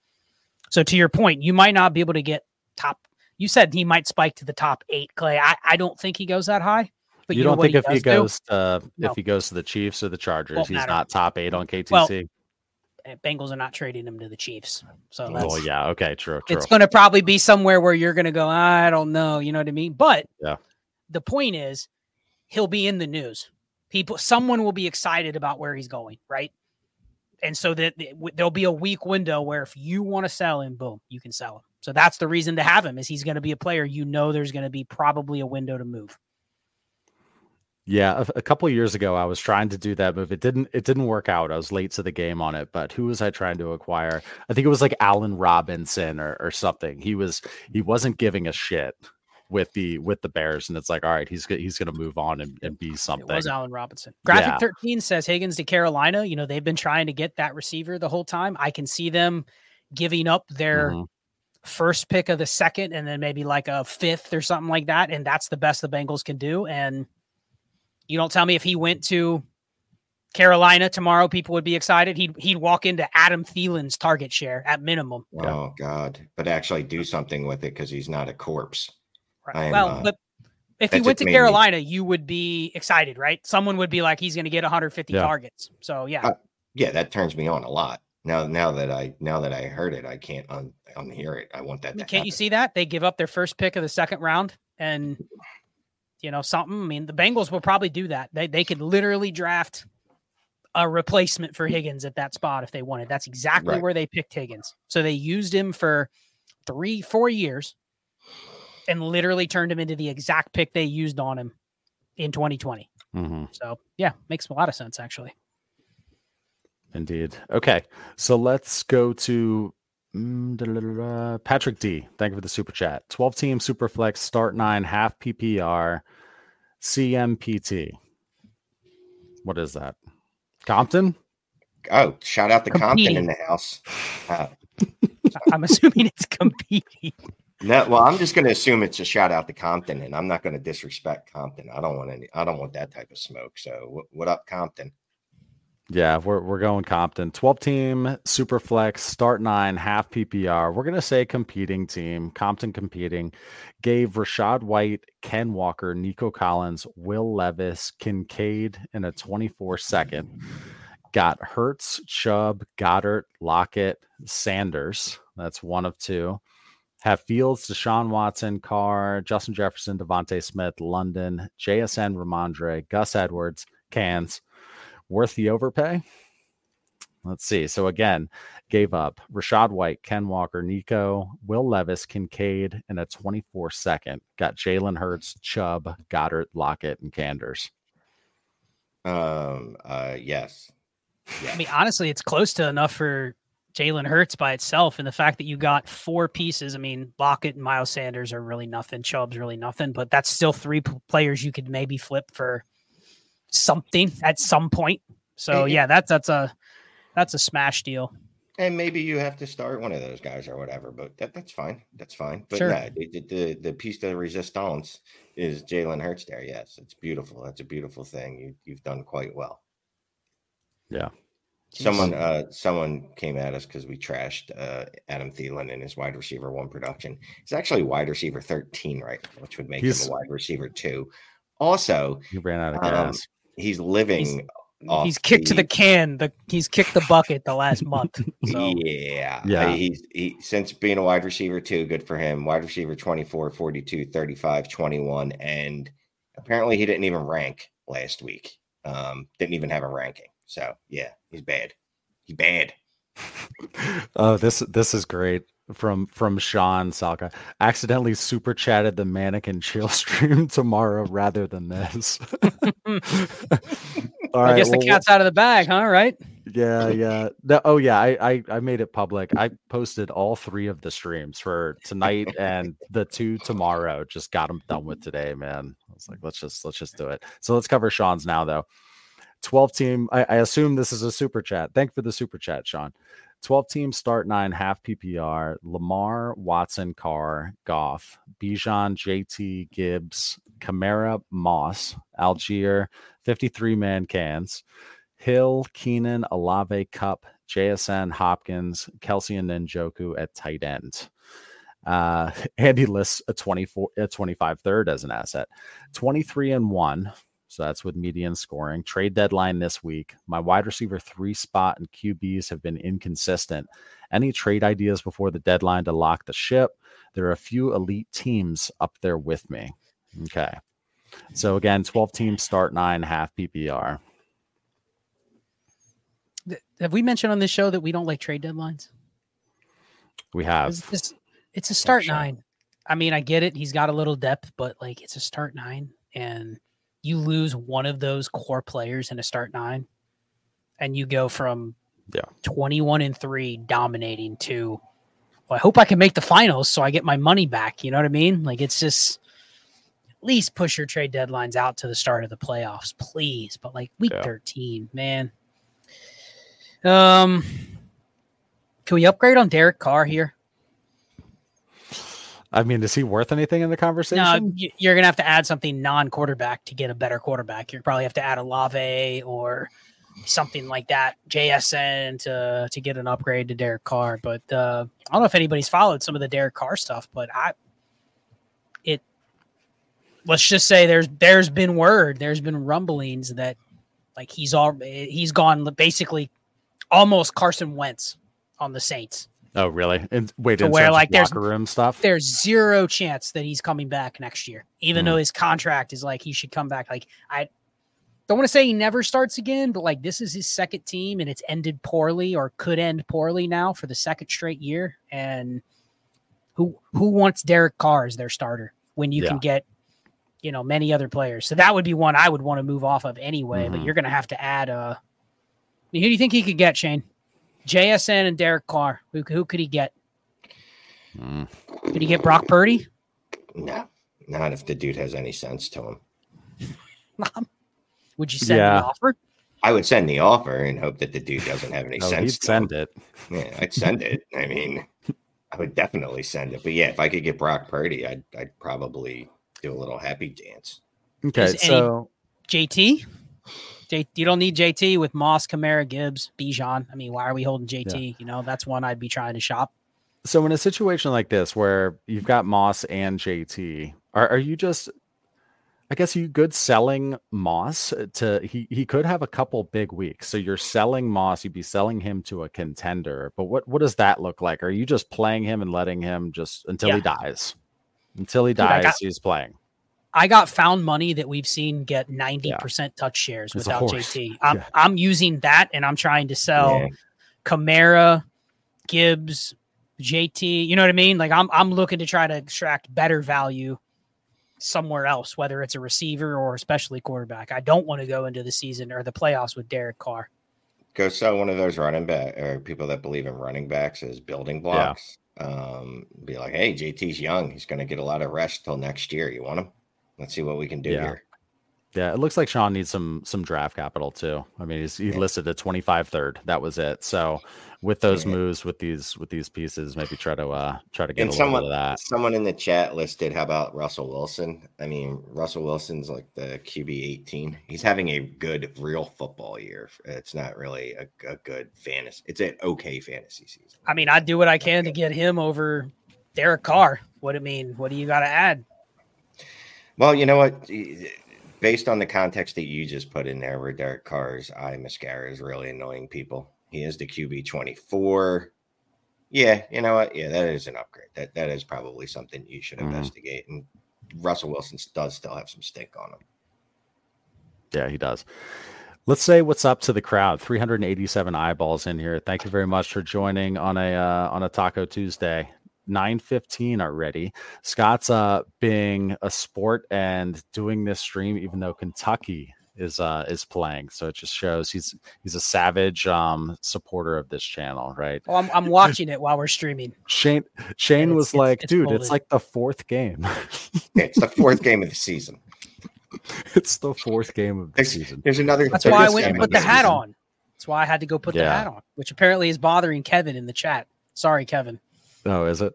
So to your point, you might not be able to get top you said he might spike to the top eight, Clay. I, I don't think he goes that high. But you, you don't think he if he goes to, no. if he goes to the Chiefs or the Chargers, Won't he's matter. not top eight on KTC. Well, eh, Bengals are not trading him to the Chiefs. So that's, oh yeah, okay, true. true. It's going to probably be somewhere where you're going to go. I don't know. You know what I mean? But yeah, the point is, he'll be in the news. People, someone will be excited about where he's going, right? And so that there'll be a weak window where if you want to sell him, boom, you can sell him. So that's the reason to have him is he's going to be a player you know there's going to be probably a window to move. Yeah, a, a couple years ago I was trying to do that move. It didn't it didn't work out. I was late to the game on it, but who was I trying to acquire? I think it was like Allen Robinson or, or something. He was he wasn't giving a shit with the with the Bears, and it's like, all right, he's he's going to move on and, and be something. It was Allen Robinson. Graphic yeah. thirteen says Higgins to Carolina. You know they've been trying to get that receiver the whole time. I can see them giving up their mm-hmm first pick of the second and then maybe like a fifth or something like that. And that's the best the Bengals can do. And you don't tell me if he went to Carolina tomorrow, people would be excited. He'd he'd walk into Adam Thielen's target share at minimum. Oh God! But actually do something with it because he's not a corpse. Right. Am, well, uh, but if he went to Carolina, me... you would be excited, right? Someone would be like, he's going to get 150 yeah. targets. So yeah, uh, yeah, that turns me on a lot. Now, now that I now that I heard it, I can't un, unhear it. I want that. can't happen. you see that they give up their first pick of the second round and you know something? I mean, the Bengals will probably do that. They they could literally draft a replacement for Higgins at that spot if they wanted. That's exactly Right. where they picked Higgins. So they used him for three, four years and literally turned him into the exact pick they used on him in 2020. Mhm. So yeah, makes a lot of sense actually. Indeed. Okay, so let's go to mm, da- da- da- da. Patrick D. Thank you for the super chat. Twelve team super flex start nine half PPR CMPT. What is that? Compton. Oh, shout out to Compton in the house. Uh, I'm assuming it's competing. no, well, I'm just going to assume it's a shout out to Compton, and I'm not going to disrespect Compton. I don't want any. I don't want that type of smoke. So, what, what up, Compton? Yeah, we're we're going Compton. 12 team super flex, start nine, half PPR. We're gonna say competing team. Compton competing. Gave Rachaad White, Ken Walker, Nico Collins, Will Levis, Kincaid in a 24 second. Got Hurts, Chubb, Goedert, Lockett, Sanders. That's one of two. Have Fields, Deshaun Watson, Carr, Justin Jefferson, DeVonta Smith, London, JSN, Rhamondre, Gus Edwards, Cans worth the overpay? Let's see. So again, gave up Rachaad White, Ken Walker, Nico, Will Levis, Kincaid, and a 24 second. Got Jalen Hurts, Chubb, Goedert, Lockett, and Canders. Um. Uh. Yes. I mean, honestly, it's close to enough for Jalen Hurts by itself. And the fact that you got four pieces, I mean, Lockett and Miles Sanders are really nothing. Chubb's really nothing, but that's still three p- players you could maybe flip for something at some point. So And- yeah, that's that's a that's a smash deal. And maybe you have to start one of those guys or whatever, but that, that's fine. That's fine. But Sure. yeah, the, the, the, the piece de resistance is Jalen Hurts there. Yes, it's beautiful. That's a beautiful thing. You, you've done quite well. Yeah. Someone uh someone came at us because we trashed uh Adam Thielen in his wide receiver one production. He's actually wide receiver 13 right now, which would make He's- him a wide receiver two. Also, He ran out of Um, gas. He's living off He's kicked to the can. The he's kicked the bucket the last month. So Yeah. Yeah. He's he since being a wide receiver too, good for him. Wide receiver 24, 42, 35, 21 and apparently he didn't even rank last week. Um didn't even have a ranking. So, yeah, he's bad. He's bad. oh, this this is great from from Sean Salka. Accidentally super chatted the mannequin chill stream tomorrow rather than this. All I right, guess the well, cat's out of the bag, huh? Right? Yeah, yeah. No, oh yeah, I, I I made it public. I posted all three of the streams for tonight and the two tomorrow. Just got them done with today, man. I was like, let's just let's just do it. So let's cover Sean's now though. 12 team. I, I assume this is a super chat. Thank for the super chat, Sean. 12 team start nine half PPR. Lamar, Watson, Carr, Goff, Bijan, JT, Gibbs, Kamara, Moss, Allgeier, 53 man cans. Hill, Keenan, Olave, Kupp, JSN, Hopkins, Kelce, and Njoku at tight end. Uh, Andy lists a 24, a 25 third as an asset, 23 and one. So that's with median scoring. Trade deadline this week. My wide receiver three spot and QBs have been inconsistent. Any trade ideas before the deadline to lock the ship? There are a few elite teams up there with me. Okay. So again, 12 teams start nine, half PPR. Have we mentioned on this show that we don't like trade deadlines? We have. It's, just- it's a start sure. nine. I mean, I get it. He's got a little depth, but like it's a start nine, and you lose one of those core players in a start nine, and you go from Yeah. twenty-one and three dominating to. Well, I hope I can make the finals so I get my money back. You know what I mean? Like it's just at least push your trade deadlines out to the start of the playoffs, please. But like week Yeah. thirteen, man. Um, can we upgrade on Derek Carr here? I mean, is he worth anything in the conversation? No, you're gonna have to add something non-quarterback to get a better quarterback. You probably have to add a Lave or something like that, JSN to to get an upgrade to Derek Carr. But uh, I don't know if anybody's followed some of the Derek Carr stuff, but I it let's just say there's there's been word, there's been rumblings that like he's all he's gone basically almost Carson Wentz on the Saints. Oh, really? And wait, to where like there's locker room stuff. There's zero chance that he's coming back next year, even Mm. though his contract is like he should come back. Like I don't want to say he never starts again, but like this is his second team and it's ended poorly or could end poorly now for the second straight year. And who who wants Derek Carr as their starter when you can get you know many other players? So that would be one I would want to move off of anyway. But Mhm. you're going to have to add. Uh, who do you think he could get, Shane? JSN and Derek Carr. Who who could he get? Mm. Could he get Brock Purdy? No, not if the dude has any sense to him. Would you send Yeah. the offer? I would send the offer and hope that the dude doesn't have any Oh, sense. he'd to send him. it. Yeah, I'd send it. I mean, I would definitely send it. But yeah, if I could get Brock Purdy, I'd I'd probably do a little happy dance. Okay, Is any- so JT? J, you don't need JT with Moss, Kamara, Gibbs, Bijan. I mean, why are we holding JT? You know, that's one I'd be trying to shop. so in a situation like this where you've got Moss and JT, are are you just? I guess you good selling Moss to he he could have a couple big weeks. So you're selling Moss, you'd be selling him to a contender. But what what does that look like? Are you just playing him and letting him just until he dies? Until he Dude, dies, got- he's playing. I got found money that we've seen get 90% touch shares It's without. JT. I'm, Yeah. I'm using that and I'm trying to sell Yeah. Kamara, Gibbs, JT. You know what I mean? Like I'm I'm looking to try to extract better value somewhere else, whether it's a receiver or especially quarterback. I don't want to go into the season or the playoffs with Derek Carr. Go sell one of those running back or people that believe in running backs as building blocks. Um, be like, hey, JT's young. He's going to get a lot of rest till next year. You want him? Let's see what we can do Yeah. here. Yeah, it looks like Sean needs some some draft capital too. I mean, he's he Yeah. listed a 25 third. That was it. So with those Yeah. moves, with these with these pieces, maybe try to uh try to get And a little someone, bit of that. someone in the chat listed, how about Russell Wilson? I mean, Russell Wilson's like the QB 18. He's having a good real football year. It's not really a, a good fantasy. It's an okay fantasy season. I mean, I'd do what I can to get him over Derek Carr. What do I mean, what do you got to add? Well, you know what? Based on the context that you just put in there, where Derek Carr's eye mascara is really annoying people. He is the QB 24. Yeah, you know what? Yeah, that is an upgrade. That that is probably something you should Mhm. investigate. And Russell Wilson does still have some stink on him. Yeah, he does. Let's say what's up to the crowd. 387 eyeballs in here. Thank you very much for joining on a uh, on a Taco Tuesday. 915 already. Scott's uh being a sport and doing this stream even though Kentucky is uh is playing. So it just shows he's he's a savage um supporter of this channel, right? Oh, I'm, I'm watching it while we're streaming. Shane Shane it's- was it's- like, it's dude, folded. it's like the fourth game. It's the fourth game of the season. it's the fourth game of the There's, season. there's another. That's why I went and put the hat season. on. That's why I had to go put the hat on, which apparently is bothering Kevin in the chat. Sorry, Kevin. Oh, is it?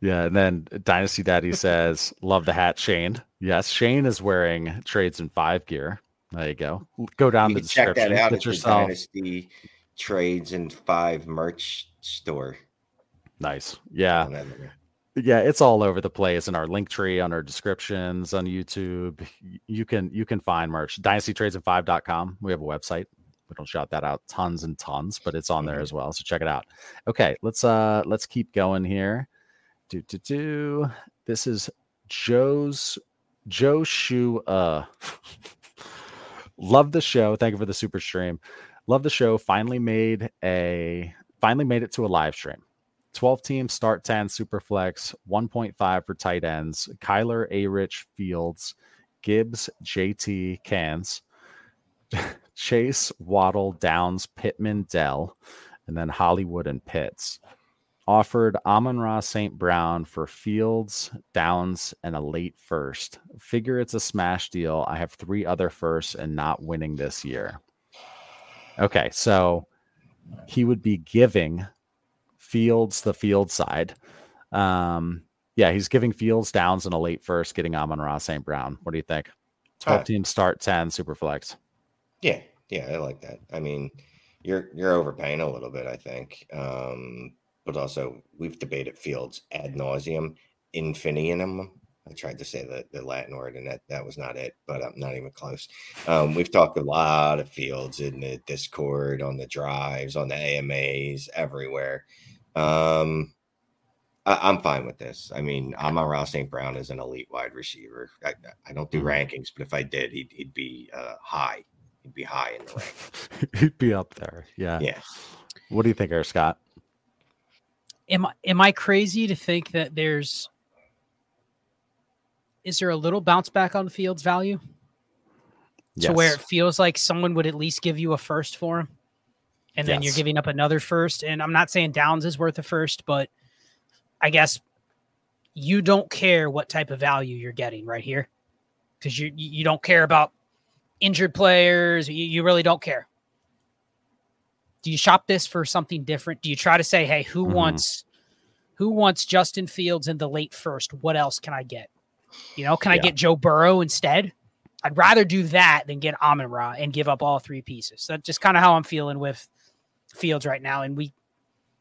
Yeah. And then Dynasty Daddy says, Love the hat, Shane. Yes, Shane is wearing trades in five gear. There you go. Go down You the can check that out at yourself. Dynasty Trades and Five merch store. Nice. Yeah. Yeah. It's all over the place in our link tree, on our descriptions, on YouTube. You can you can find merch. DynastyTradesIn5.com. We have a website. We don't shout that out tons and tons, but it's on there as well. So check it out. Okay, let's uh let's keep going here. Do do do. This is Joe's Joe Shu uh love the show. Thank you for the super stream. Love the show. Finally made a finally made it to a live stream. 12 teams start 10 super flex 1.5 for tight ends kyler a rich fields gibbs jt cans chase waddle downs pittman dell and then hollywood and pitts offered amon ra st brown for fields downs and a late first figure it's a smash deal i have three other firsts and not winning this year okay so he would be giving Fields the field side. Um, yeah, he's giving Fields downs in a late first, getting Amon Ross St. Brown. What do you think? 12 Uh, teams start 10 super flex. Yeah, yeah, I like that. I mean, you're you're overpaying a little bit, I think. Um, but also we've debated fields ad nauseum, infinitum. I tried to say the, the Latin word, and that, that was not it, but I'm not even close. Um, we've talked a lot of fields in the Discord, on the drives, on the AMAs, everywhere. Um, I, am fine with this. I mean, Amon-Ra St. Brown is an elite wide receiver. I, I don't do mm-hmm. rankings, but if I did, he'd, he'd be uh, high. He'd be high in the rankings. he'd be up there. Yeah. Yeah. What do you think, Eric Scott? Am I am I crazy to think that there's is there a little bounce back on the Fields value? Yes. To where it feels like someone would at least give you a first for him. And then yes. you're giving up another first. And I'm not saying Downs is worth a first, but I guess you don't care what type of value you're getting right here. Because you you don't care about injured players. You, you really don't care. Do you shop this for something different? Do you try to say, hey, who mm-hmm. wants who wants Justin Fields in the late first? What else can I get? You know, can yeah. I get Joe Burrow instead? I'd rather do that than get Amon Ra and give up all three pieces. That's just kind of how I'm feeling with Fields right now. And we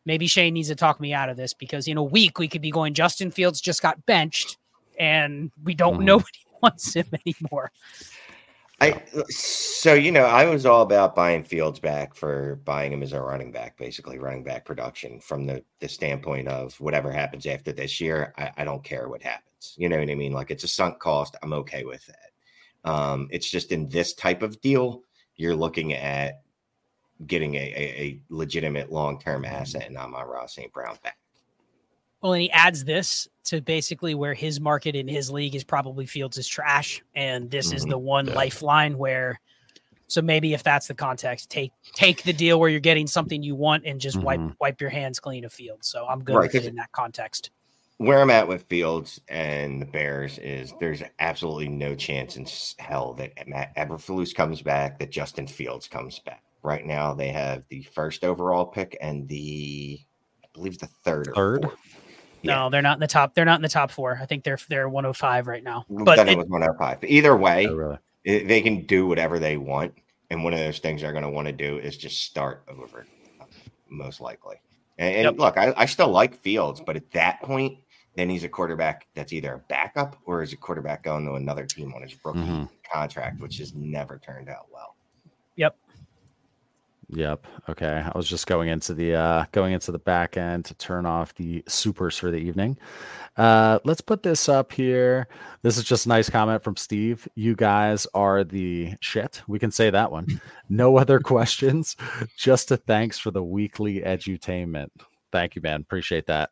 maybe Shane needs to talk me out of this because in a week we could be going Justin Fields just got benched and we don't mm. nobody wants him anymore. I so you know I was all about buying Fields back for buying him as a running back, basically running back production from the the standpoint of whatever happens after this year. I, I don't care what happens. You know what I mean? Like it's a sunk cost. I'm okay with that. Um, it's just in this type of deal, you're looking at getting a, a, a legitimate long term asset in Amon-Ra St. Brown back. Well, and he adds this to basically where his market in his league is probably Fields is trash, and this mm-hmm. is the one yeah. lifeline where. So maybe if that's the context, take take the deal where you're getting something you want and just mm-hmm. wipe wipe your hands clean of Fields. So I'm good right, with it in that context where I'm at with Fields and the Bears is there's absolutely no chance in hell that Matt Eberflus comes back, that Justin Fields comes back. Right now, they have the first overall pick and the, I believe, the third. Third. Yeah. No, they're not in the top. They're not in the top four. I think they're they're 105 right now. But then it, it was 105. Either way, oh, really. it, they can do whatever they want, and one of those things they're going to want to do is just start over, most likely. And, and yep. look, I, I still like Fields, but at that point, then he's a quarterback that's either a backup or is a quarterback going to another team on his rookie mm-hmm. contract, which has never turned out well. Yep. Okay. I was just going into the uh going into the back end to turn off the supers for the evening. Uh let's put this up here. This is just a nice comment from Steve. You guys are the shit. We can say that one. No other questions. Just a thanks for the weekly edutainment. Thank you, man. Appreciate that.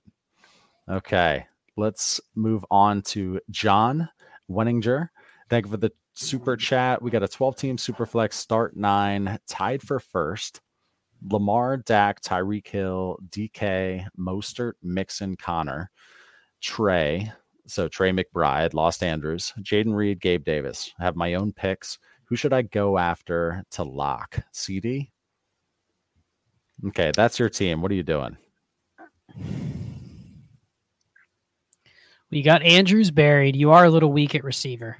Okay, let's move on to John Wenninger. Thank you for the super chat. We got a 12 team super flex start nine, tied for first. Lamar, Dak, Tyreek Hill, DK, Mostert, Mixon, Conner, Trey. So Trey McBride, Lost Andrews, Jayden Reed, Gabe Davis. I have my own picks. Who should I go after to lock? CD? Okay, that's your team. What are you doing? We got Andrews buried. You are a little weak at receiver.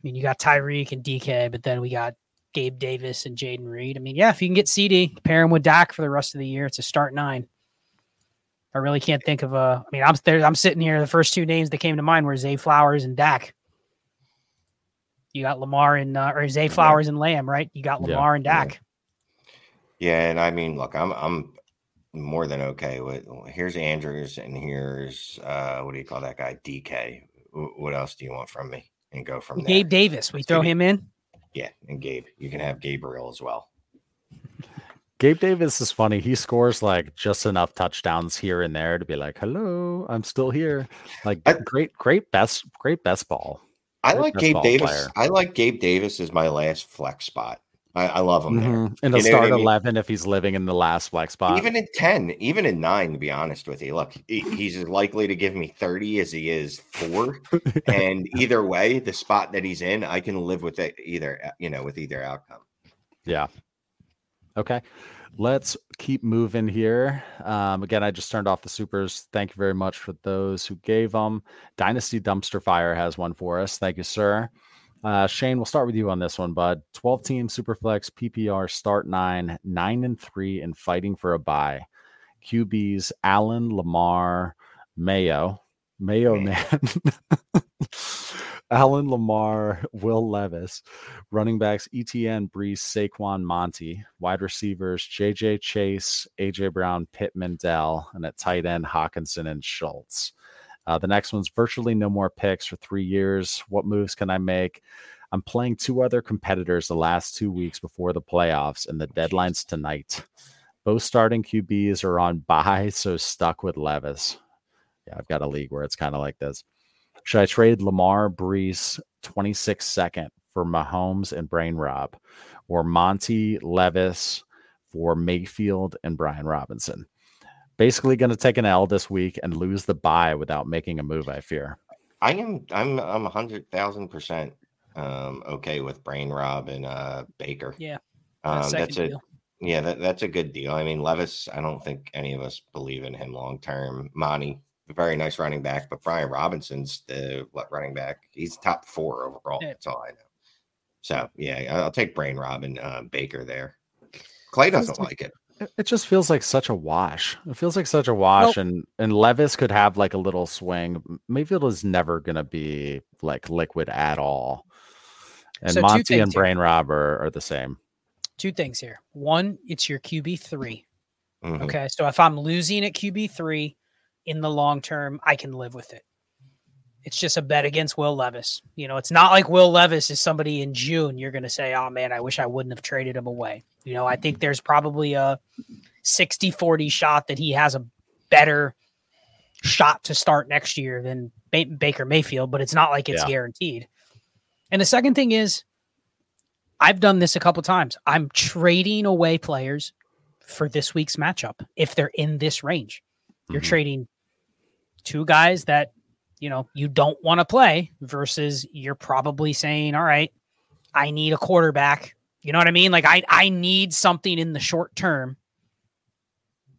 I mean, you got Tyreek and DK, but then we got Gabe Davis and Jayden Reed. I mean, yeah, if you can get CD, pair him with Dak for the rest of the year, it's a start nine. I really can't think of a. I mean, I'm there. I'm sitting here. The first two names that came to mind were Zay Flowers and Dak. You got Lamar and uh, or Zay Flowers yeah. and Lamb, right? You got Lamar yeah, and Dak. Yeah. yeah, and I mean, look, I'm I'm more than okay with. Here's Andrews, and here's uh, what do you call that guy? DK. What else do you want from me? And go from there. Gabe Davis. We throw him in. Yeah, and Gabe. You can have Gabriel as well. Gabe Davis is funny. He scores like just enough touchdowns here and there to be like, "Hello, I'm still here." Like I, great, great best, great best ball. I like Gabe Davis. Player. I like Gabe Davis as my last flex spot. I, I love him mm-hmm. there. In the start I mean? eleven, if he's living in the last flex spot, even in ten, even in nine, to be honest with you, look, he's as likely to give me thirty as he is four, and either way, the spot that he's in, I can live with it either, uh, you know, with either outcome. Yeah. Okay. Let's keep moving here. Um, again, I just turned off the supers. Thank you very much for those who gave them. Dynasty Dumpster Fire has one for us. Thank you, sir. Uh, Shane, we'll start with you on this one, bud. 12 team Superflex PPR start nine, nine and three, and fighting for a bye. QBs Allen, Lamar, Mayo. Mayo Man, Allen Lamar, Will Levis, running backs ETN, Breece, Saquon, Monty, wide receivers JJ Chase, AJ Brown, Pittman, Dell, and at tight end Hockenson and Schultz. Uh, the next one's virtually no more picks for three years. What moves can I make? I'm playing two other competitors the last two weeks before the playoffs, and the deadline's tonight. Both starting QBs are on bye, so stuck with Levis. Yeah, I've got a league where it's kind of like this. Should I trade Lamar Breece 26 second for Mahomes and Brian Rob, or Monty Levis for Mayfield and Brian Robinson? Basically, going to take an L this week and lose the buy without making a move. I fear. I am. I'm. I'm a hundred thousand percent um, okay with Brian Rob and uh, Baker. Yeah, um, that's a deal. yeah. That, that's a good deal. I mean, Levis. I don't think any of us believe in him long term. Monty, very nice running back, but Brian Robinson's the what running back? He's top four overall. Yeah. That's all I know. So yeah, I'll take Brian Rob and uh, Baker there. Clay doesn't like it. It just feels like such a wash. It feels like such a wash, well, and and Levis could have like a little swing. Mayfield is never gonna be like liquid at all. And so Monty and Brain here. Rob are, are the same. Two things here. One, it's your QB 3 mm-hmm. Okay, so if I'm losing at QB three in the long term, I can live with it. It's just a bet against Will Levis. You know, it's not like Will Levis is somebody in June you're going to say, oh man, I wish I wouldn't have traded him away. You know, I think there's probably a 60 40 shot that he has a better shot to start next year than Baker Mayfield, but it's not like it's yeah. guaranteed. And the second thing is, I've done this a couple times. I'm trading away players for this week's matchup if they're in this range. You're mm-hmm. trading two guys that you know you don't want to play versus you're probably saying, "All right, I need a quarterback." You know what I mean? Like I I need something in the short term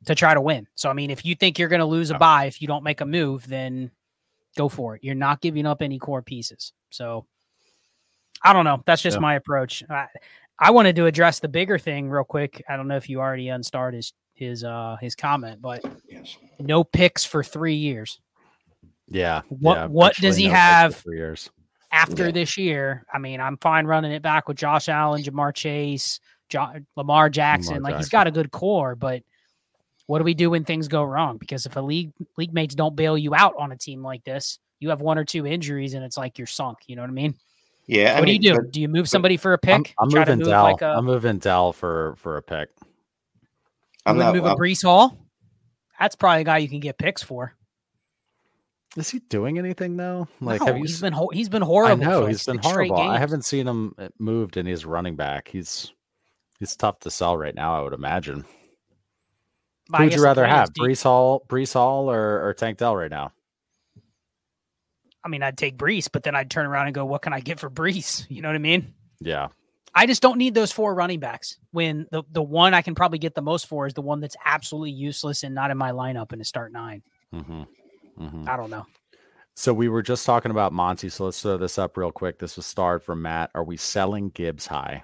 to try to win. So I mean, if you think you're going to lose a buy if you don't make a move, then go for it. You're not giving up any core pieces. So I don't know. That's just yeah. my approach. I, I wanted to address the bigger thing real quick. I don't know if you already unstarred his his uh his comment, but yes. no picks for three years. Yeah. What yeah, what does he no have three years after yeah. this year? I mean, I'm fine running it back with Josh Allen, Ja'Marr Chase, jo- Lamar Jackson. Lamar like Jackson. he's got a good core, but what do we do when things go wrong? Because if a league league mates don't bail you out on a team like this, you have one or two injuries and it's like you're sunk. You know what I mean? Yeah. What I mean, do you do? But, do you move somebody for a pick? I'm, I'm moving move Dell. Like a, I'm moving Dell for for a pick. I'm not move a Breece Hall. That's probably a guy you can get picks for. Is he doing anything though? Like, no, have you? He's been ho- he's been horrible. I know he's been horrible. I haven't seen him uh, moved, and he's running back. He's he's tough to sell right now. I would imagine. Who would you rather have, Breece Hall, Breece Hall, or, or Tank Dell right now? I mean, I'd take Breece, but then I'd turn around and go, "What can I get for Breece?" You know what I mean? Yeah. I just don't need those four running backs. When the the one I can probably get the most for is the one that's absolutely useless and not in my lineup in a start 9 mm-hmm. Mm-hmm. I don't know. So we were just talking about Monty. So let's throw this up real quick. This was starred from Matt. Are we selling Gibbs high?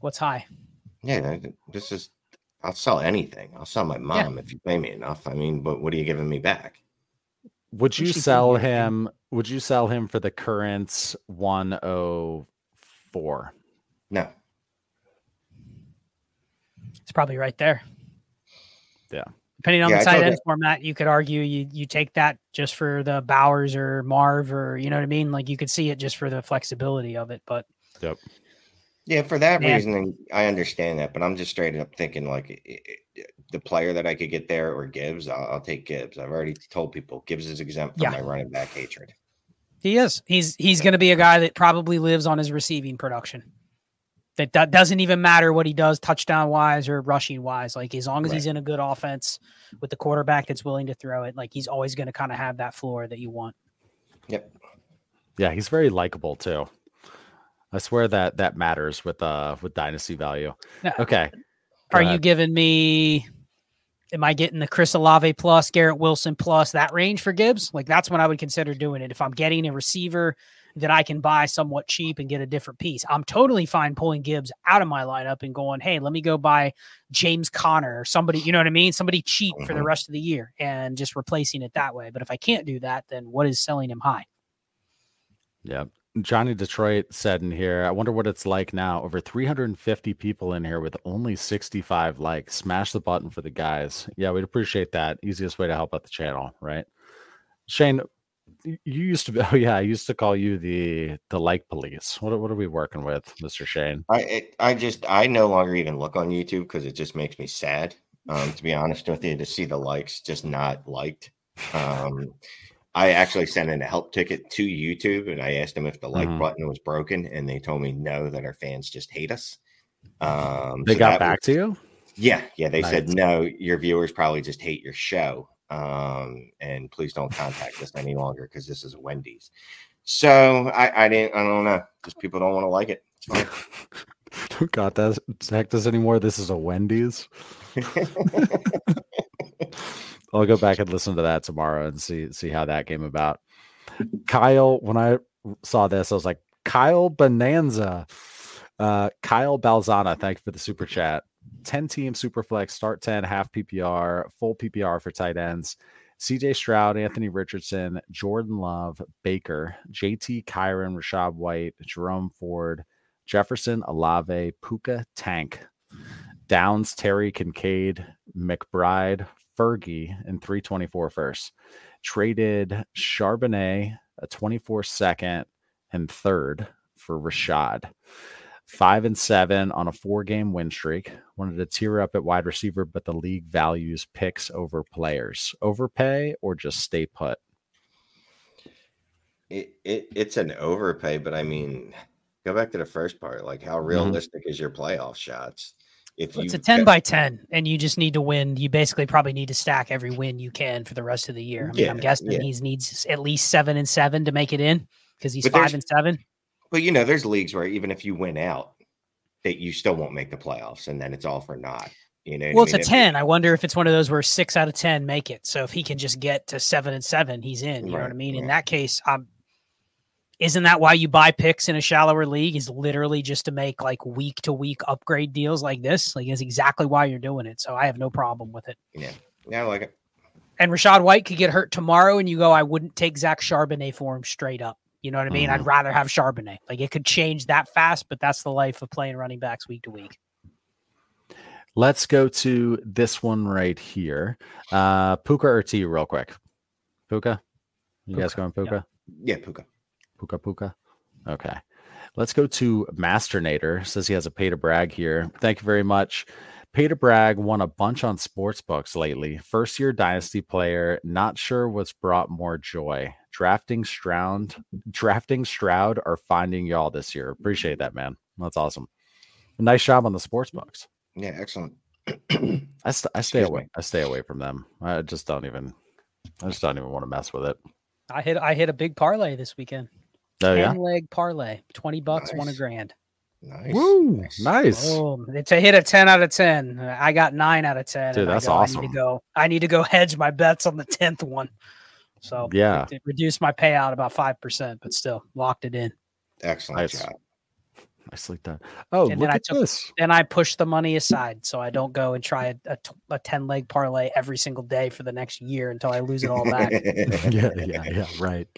What's high? Yeah, this is. I'll sell anything. I'll sell my mom yeah. if you pay me enough. I mean, but what are you giving me back? Would you sell him? Would you sell him for the current 104? No. It's probably right there. Yeah. Depending on yeah, the tight end format, you could argue you you take that just for the Bowers or Marv or you know what I mean. Like you could see it just for the flexibility of it, but yep. Yeah, for that Man. reason, I understand that, but I'm just straight up thinking like the player that I could get there or Gibbs, I'll, I'll take Gibbs. I've already told people Gibbs is exempt from yeah. my running back hatred. He is. He's he's going to be a guy that probably lives on his receiving production. That, that doesn't even matter what he does touchdown wise or rushing wise. Like as long as right. he's in a good offense with the quarterback that's willing to throw it, like he's always going to kind of have that floor that you want. Yep. Yeah, he's very likable too. I swear that that matters with uh with dynasty value. Okay. Are ahead. you giving me am I getting the Chris Olave plus, Garrett Wilson plus that range for Gibbs? Like that's when I would consider doing it. If I'm getting a receiver that I can buy somewhat cheap and get a different piece. I'm totally fine pulling Gibbs out of my lineup and going, hey, let me go buy James Conner or somebody, you know what I mean? Somebody cheap for the mm-hmm. rest of the year and just replacing it that way. But if I can't do that, then what is selling him high? Yeah. Johnny Detroit said in here, I wonder what it's like now. Over 350 people in here with only 65 likes. Smash the button for the guys. Yeah, we'd appreciate that. Easiest way to help out the channel, right? Shane, you used to be. Oh yeah, I used to call you the the like police. What what are we working with, Mister Shane? I it, I just I no longer even look on YouTube because it just makes me sad. Um, to be honest with you, to see the likes just not liked. Um, I actually sent in a help ticket to YouTube and I asked them if the like mm-hmm. button was broken, and they told me no, that our fans just hate us. Um, they so got back was, to you. Yeah, yeah. They nice. said no, your viewers probably just hate your show, um, and please don't contact us any longer because this is Wendy's. So I, I didn't. I don't know. Just people don't want to like it. Don't got that heck this anymore. This is a Wendy's. I'll go back and listen to that tomorrow and see see how that came about. Kyle, when I saw this, I was like, Kyle Bonanza. Uh, Kyle Balzana, thank you for the super chat. 10 team super flex, start 10, half PPR, full PPR for tight ends. CJ Stroud, Anthony Richardson, Jordan Love, Baker, JT Kyren, Rachaad White, Jerome Ford, Jefferson, Olave, Puka, Tank, Downs, Terry, Kincaid, McBride, Fergie in 324 first. Traded Charbonnet, a 24 second and third for Rachaad. Five and seven on a four game win streak. Wanted to tear up at wide receiver, but the league values picks over players. Overpay or just stay put? It, it it's an overpay, but I mean, go back to the first part. Like, how mm-hmm. realistic mm-hmm. is your playoff shots? if it's a 10 by 10 and you just need to win you basically probably need to stack every win you can for the rest of the year I mean, yeah, i'm guessing yeah. he needs at least seven and seven to make it in because he's but five and seven but you know there's leagues where even if you win out that you still won't make the playoffs and then it's all for naught you know well it's I mean? a 10 i wonder if it's one of those where six out of 10 make it so if he can just get to seven and seven he's in you right, know what i mean right. in that case i'm isn't that why you buy picks in a shallower league? Is literally just to make like week to week upgrade deals like this. Like is exactly why you're doing it. So I have no problem with it. Yeah, yeah, I like it. And Rachaad White could get hurt tomorrow, and you go, I wouldn't take Zach Charbonnet for him straight up. You know what I mean? Mm-hmm. I'd rather have Charbonnet. Like it could change that fast, but that's the life of playing running backs week to week. Let's go to this one right here. Uh Puka or T real quick. Puka? You Puka. guys going Puka? Yeah, yeah Puka. Puka Puka. Okay. Let's go to Masternator. Says he has a pay to brag here. Thank you very much. Pay Bragg won a bunch on sports books lately. First year dynasty player. Not sure what's brought more joy. Drafting Stroud, drafting Stroud, or finding y'all this year. Appreciate that, man. That's awesome. Nice job on the sports mm-hmm. books. Yeah, excellent. I, st- I stay away. I stay away from them. I just don't even. I just don't even want to mess with it. I hit. I hit a big parlay this weekend. Oh, yeah? leg parlay, 20 bucks, nice. won a grand. Nice. Woo, nice. Oh, it's a hit a 10 out of 10. I got nine out of 10. Dude, that's go, awesome. I need to go. I need to go hedge my bets on the 10th one. So yeah, it, it reduced my payout about 5%, but still locked it in. Excellent nice. job. Nicely done. Oh, and look at took, this. Then I push the money aside so I don't go and try a, a, a 10 leg parlay every single day for the next year until I lose it all back. yeah, yeah, yeah, right.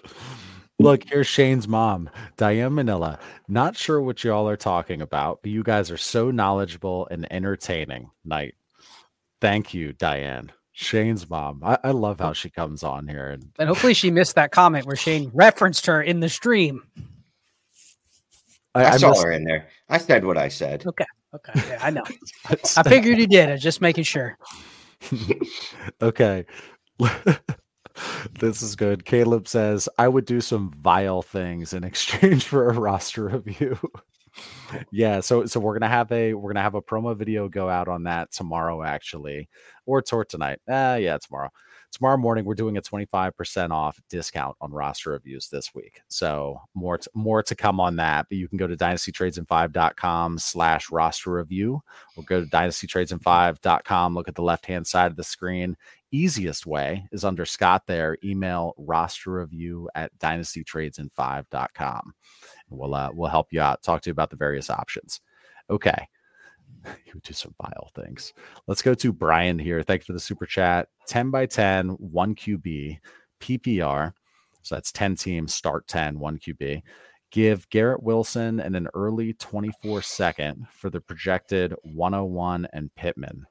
Look, here's Shane's mom, Diane Manila. Not sure what y'all are talking about, but you guys are so knowledgeable and entertaining. Night. Thank you, Diane. Shane's mom. I, I love how oh. she comes on here. And, and hopefully she missed that comment where Shane referenced her in the stream. I, I, I saw missed... her in there. I said what I said. Okay. Okay. Yeah, I know. I figured you did. I was just making sure. okay this is good. Caleb says, I would do some vile things in exchange for a roster review. yeah, so so we're gonna have a we're gonna have a promo video go out on that tomorrow, actually, or or tonight. Uh yeah, tomorrow tomorrow morning we're doing a 25% off discount on roster reviews this week so more more to come on that but you can go to dynastytradesin5.com slash roster review or go to dynastytradesin5.com look at the left hand side of the screen easiest way is under scott there email roster review at dynastytradesin5.com we'll uh, we'll help you out talk to you about the various options okay would do some vile things. Let's go to Brian here. Thanks for the super chat. 10 by 10, 1 QB, PPR. So that's 10 teams, start 10, 1 QB. Give Garrett Wilson and an early 24 second for the projected 101 and Pittman.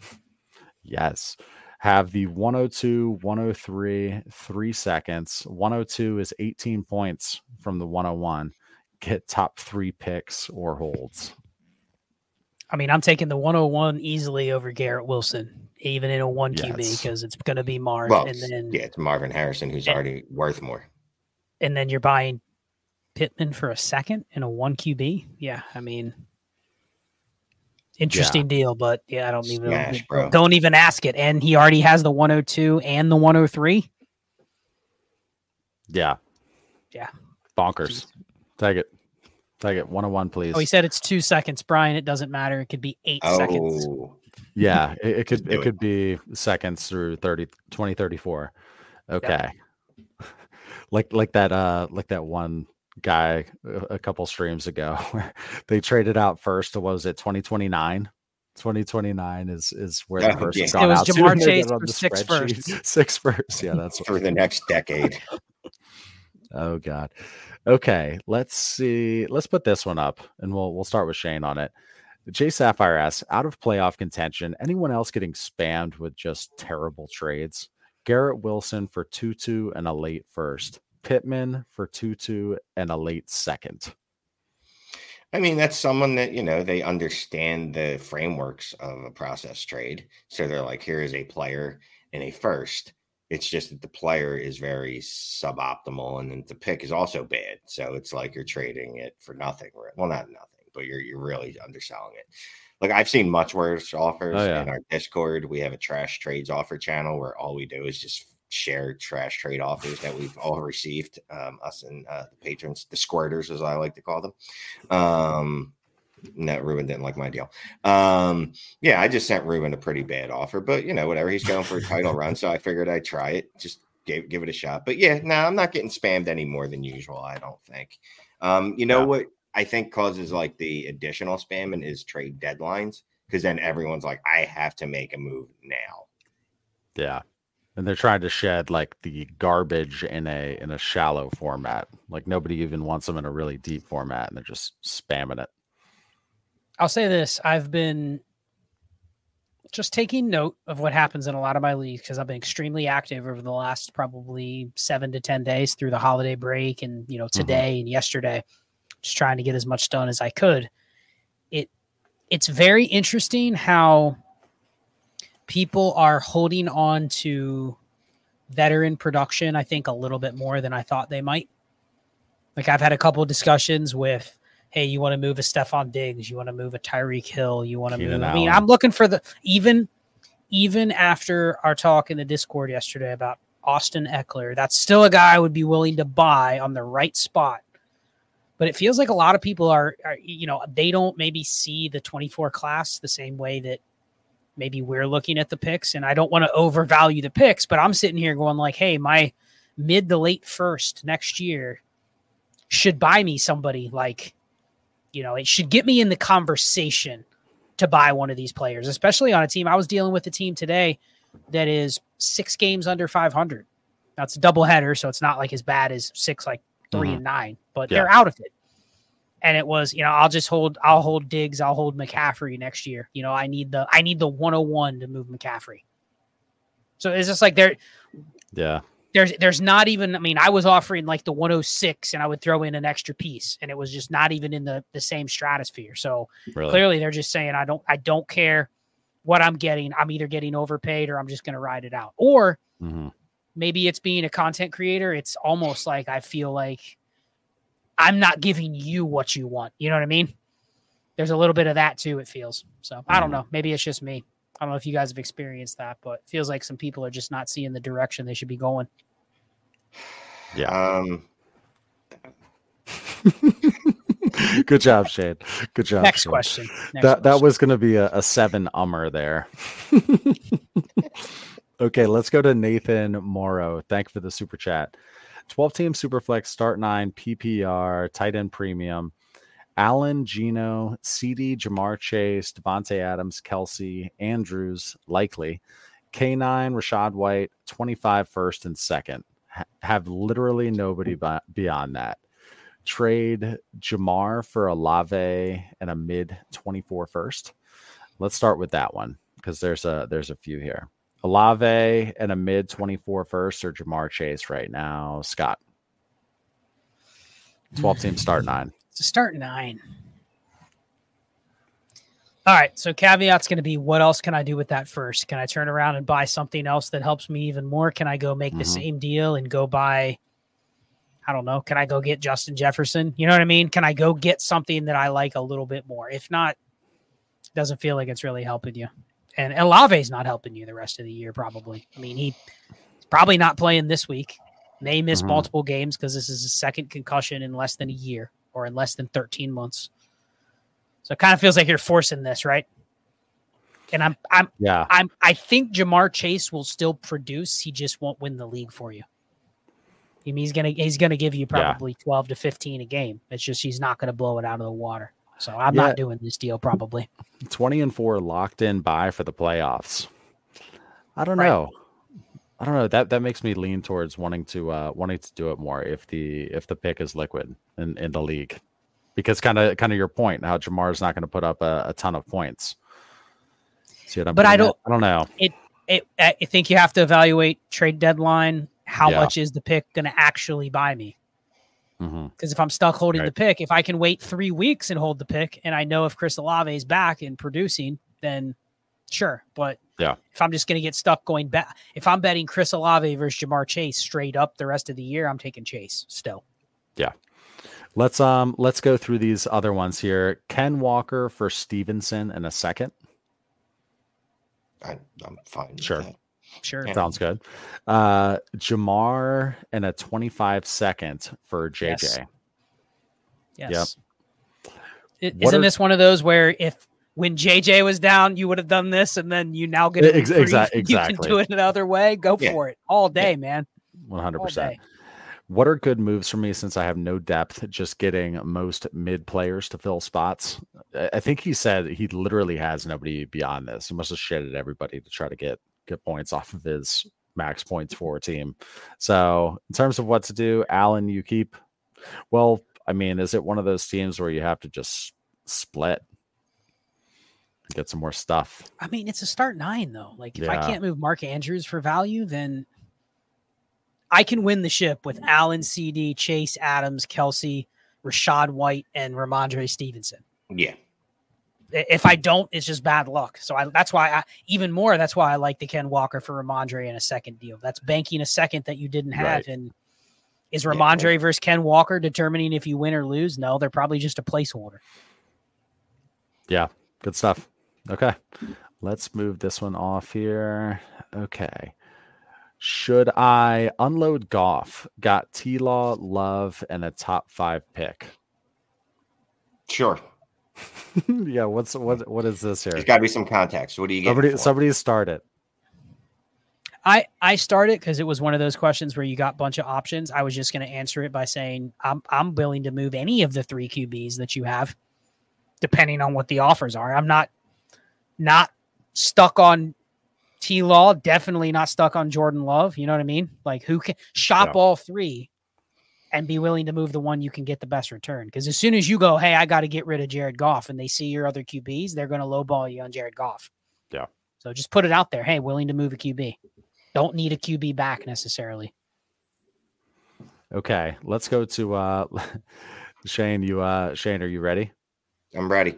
yes. Have the 102, 103, three seconds. 102 is 18 points from the 101. Get top three picks or holds. I mean, I'm taking the 101 easily over Garrett Wilson, even in a one QB, because it's going to be Marv. Well, and then yeah, it's Marvin Harrison who's and, already worth more. And then you're buying Pittman for a second in a one QB. Yeah, I mean, interesting yeah. deal, but yeah, I don't even Smash, bro. don't even ask it. And he already has the 102 and the 103. Yeah, yeah, bonkers. Jeez. Take it. Take it one on one, please. Oh, he said it's two seconds, Brian. It doesn't matter. It could be eight oh. seconds. Yeah, it, it could it, it could be seconds through 30, 20, 34. Okay. like like that uh like that one guy a couple streams ago they traded out first to what was it 2029 2029 is is where the first yeah. it was Ja'Marr Chase for six first. six first yeah that's for the next decade oh god Okay, let's see. Let's put this one up, and we'll we'll start with Shane on it. Jay Sapphire asks, out of playoff contention, anyone else getting spammed with just terrible trades? Garrett Wilson for Tutu and a late first. Pittman for Tutu and a late second. I mean, that's someone that, you know, they understand the frameworks of a process trade. So they're like, here is a player in a first it's just that the player is very suboptimal, and then the pick is also bad. So it's like you're trading it for nothing. Well, not nothing, but you're you're really underselling it. Like I've seen much worse offers oh, yeah. in our Discord. We have a trash trades offer channel where all we do is just share trash trade offers that we've all received. Um, us and uh, the patrons, the squirters, as I like to call them. Um, no, Ruben didn't like my deal. Um, yeah, I just sent Ruben a pretty bad offer, but you know, whatever. He's going for a title run, so I figured I'd try it. Just give give it a shot. But yeah, no, nah, I'm not getting spammed any more than usual. I don't think. Um, you know yeah. what I think causes like the additional spamming is trade deadlines because then everyone's like, I have to make a move now. Yeah. And they're trying to shed like the garbage in a in a shallow format. Like nobody even wants them in a really deep format, and they're just spamming it. I'll say this: I've been just taking note of what happens in a lot of my leagues because I've been extremely active over the last probably seven to ten days through the holiday break, and you know mm-hmm. today mm-hmm. and yesterday, just trying to get as much done as I could. It it's very interesting how people are holding on to veteran production. I think a little bit more than I thought they might. Like I've had a couple discussions with hey, you want to move a Stefon Diggs, you want to move a Tyreek Hill, you want to move. I mean, I'm looking for the even even after our talk in the Discord yesterday about Austin Ekeler, that's still a guy I would be willing to buy on the right spot. But it feels like a lot of people are, are you know, they don't maybe see the 24 class the same way that maybe we're looking at the picks. And I don't want to overvalue the picks, but I'm sitting here going like, hey, my mid to late first next year should buy me somebody like you know, it should get me in the conversation to buy one of these players, especially on a team. I was dealing with a team today that is six games under 500. That's a double header, so it's not like as bad as six, like 3 mm-hmm. and nine, but yeah. they're out of it. And it was, you know, I'll just hold, I'll hold Diggs, I'll hold McCaffrey next year. You know, I need the, I need the 101 to move McCaffrey. So it's just like they're, yeah, there's there's not even I mean I was offering like the 106 and I would throw in an extra piece and it was just not even in the the same stratosphere. So really? clearly they're just saying I don't I don't care what I'm getting. I'm either getting overpaid or I'm just going to ride it out. Or mm-hmm. maybe it's being a content creator. It's almost like I feel like I'm not giving you what you want. You know what I mean? There's a little bit of that too, it feels. So I don't know. Maybe it's just me. I don't know if you guys have experienced that, but it feels like some people are just not seeing the direction they should be going. Yeah. Um, Good job, Shade. Good job. Next Shane. question. Next that that was going to be a, a seven ummer there. okay, let's go to Nathan Morrow. Thank you for the super chat. 12 team superflex start nine PPR tight end premium. Allen, Gino, CD, Ja'Marr Chase, Davante Adams, Kelce, Andrews, likely. K9, Rachaad White, 25 first and second. Ha- have literally nobody hmm. bi- beyond that trade Ja'Marr for Olave and a mid 24 first. Let's start with that one because there's a there's a few here. Olave and a mid 24 first or Ja'Marr Chase right now. Scott. 12 team start nine. to start nine. All right. So caveat's going to be what else can I do with that first? Can I turn around and buy something else that helps me even more? Can I go make the Mhm. same deal and go buy, I don't know, can I go get Justin Jefferson? You know what I mean? Can I go get something that I like a little bit more? If not, doesn't feel like it's really helping you. And Olave's not helping you the rest of the year, probably. I mean, he's probably not playing this week. May miss Mhm. multiple games because this is his second concussion in less than a year or in less than 13 months. So it kind of feels like you're forcing this, right? And I'm I'm Yeah. I'm I think Ja'Marr Chase will still produce. He just won't win the league for you. I mean, he's gonna he's gonna give you Yeah. probably 12 to 15 a game. It's just he's not gonna blow it out of the water. So I'm Yeah. not doing this deal probably. 20 and 4 locked in by for the playoffs. I don't Right. know. I don't know. That that makes me lean towards wanting to uh wanting to do it more if the if the pick is liquid in, in the league. Because kind of kind of your point, how Ja'Marr's not going to put up a, a ton of points. See what I'm But I don't- I don't know. It it, I think you have to evaluate trade deadline. How Yeah. much is the pick going to actually buy me? Hmm Because if I'm stuck holding Right. the pick, if I can wait three weeks and hold the pick, and I know if Chris Olave is back and producing, then sure. But Yeah. if I'm just going to get stuck going back, if I'm betting Chris Olave versus Ja'Marr Chase straight up the rest of the year, I'm taking Chase still. Yeah. Let's um let's go through these other ones here. Ken Walker for Stevenson in a second. I, I'm fine. with Sure. That. Sure. Yeah. Sounds good. Uh Ja'Marr and a 25 second for JJ. Yes. Yes. I- What Isn't are- this one of those where if when JJ was down, you would have done this, and then you now get it Ex- reprieve, exa- You can do it another way. Go Yeah. for it all day, man. 100%. Day. What are good moves for me since I have no depth, just getting most mid players to fill spots? I I think he said he literally has nobody beyond this. He must have shitted everybody to try to get get points off of his max points for a team. So, in terms of what to do, Allen, you keep. Well, I mean, is it one of those teams where you have to just split, get some more stuff? I mean, it's a start nine though. Like if I can't move Mark Andrews for value, then I can win the ship with Allen, CD, Chase, Adams, Kelce, Rachaad White, and Rhamondre Stevenson. Yeah. I- If I don't, it's just bad luck. So I, that's why I even more. That's why I like the Ken Walker for Rhamondre in a second deal. That's banking a second that you didn't have. Right. And is Yeah. Rhamondre versus Ken Walker determining if you win or lose? No, they're probably just a placeholder. Yeah, good stuff. Okay. Let's move this one off here. Okay. Should I unload Goff? Got T Law, Love, and a top five pick. Sure. yeah, what's what what is this here? There's got to be some context. What do you get? Somebody somebody start it. I I started because it was one of those questions where you got a bunch of options. I was just going to answer it by saying I'm I'm willing to move any of the three QBs that you have, depending on what the offers are. I'm not not stuck on T Law. Definitely not stuck on Jordan Love. You know what I mean? Like who can shop Yeah. all three and be willing to move the one you can get the best return? Because as soon as you go, hey, I got to get rid of Jared Goff, and they see your other QBs, they're going to lowball you on Jared Goff. Yeah. So just put it out there. Hey, willing to move a QB don't need a QB back necessarily. Okay, let's go to uh Shane. You uh Shane, are you ready? I'm ready.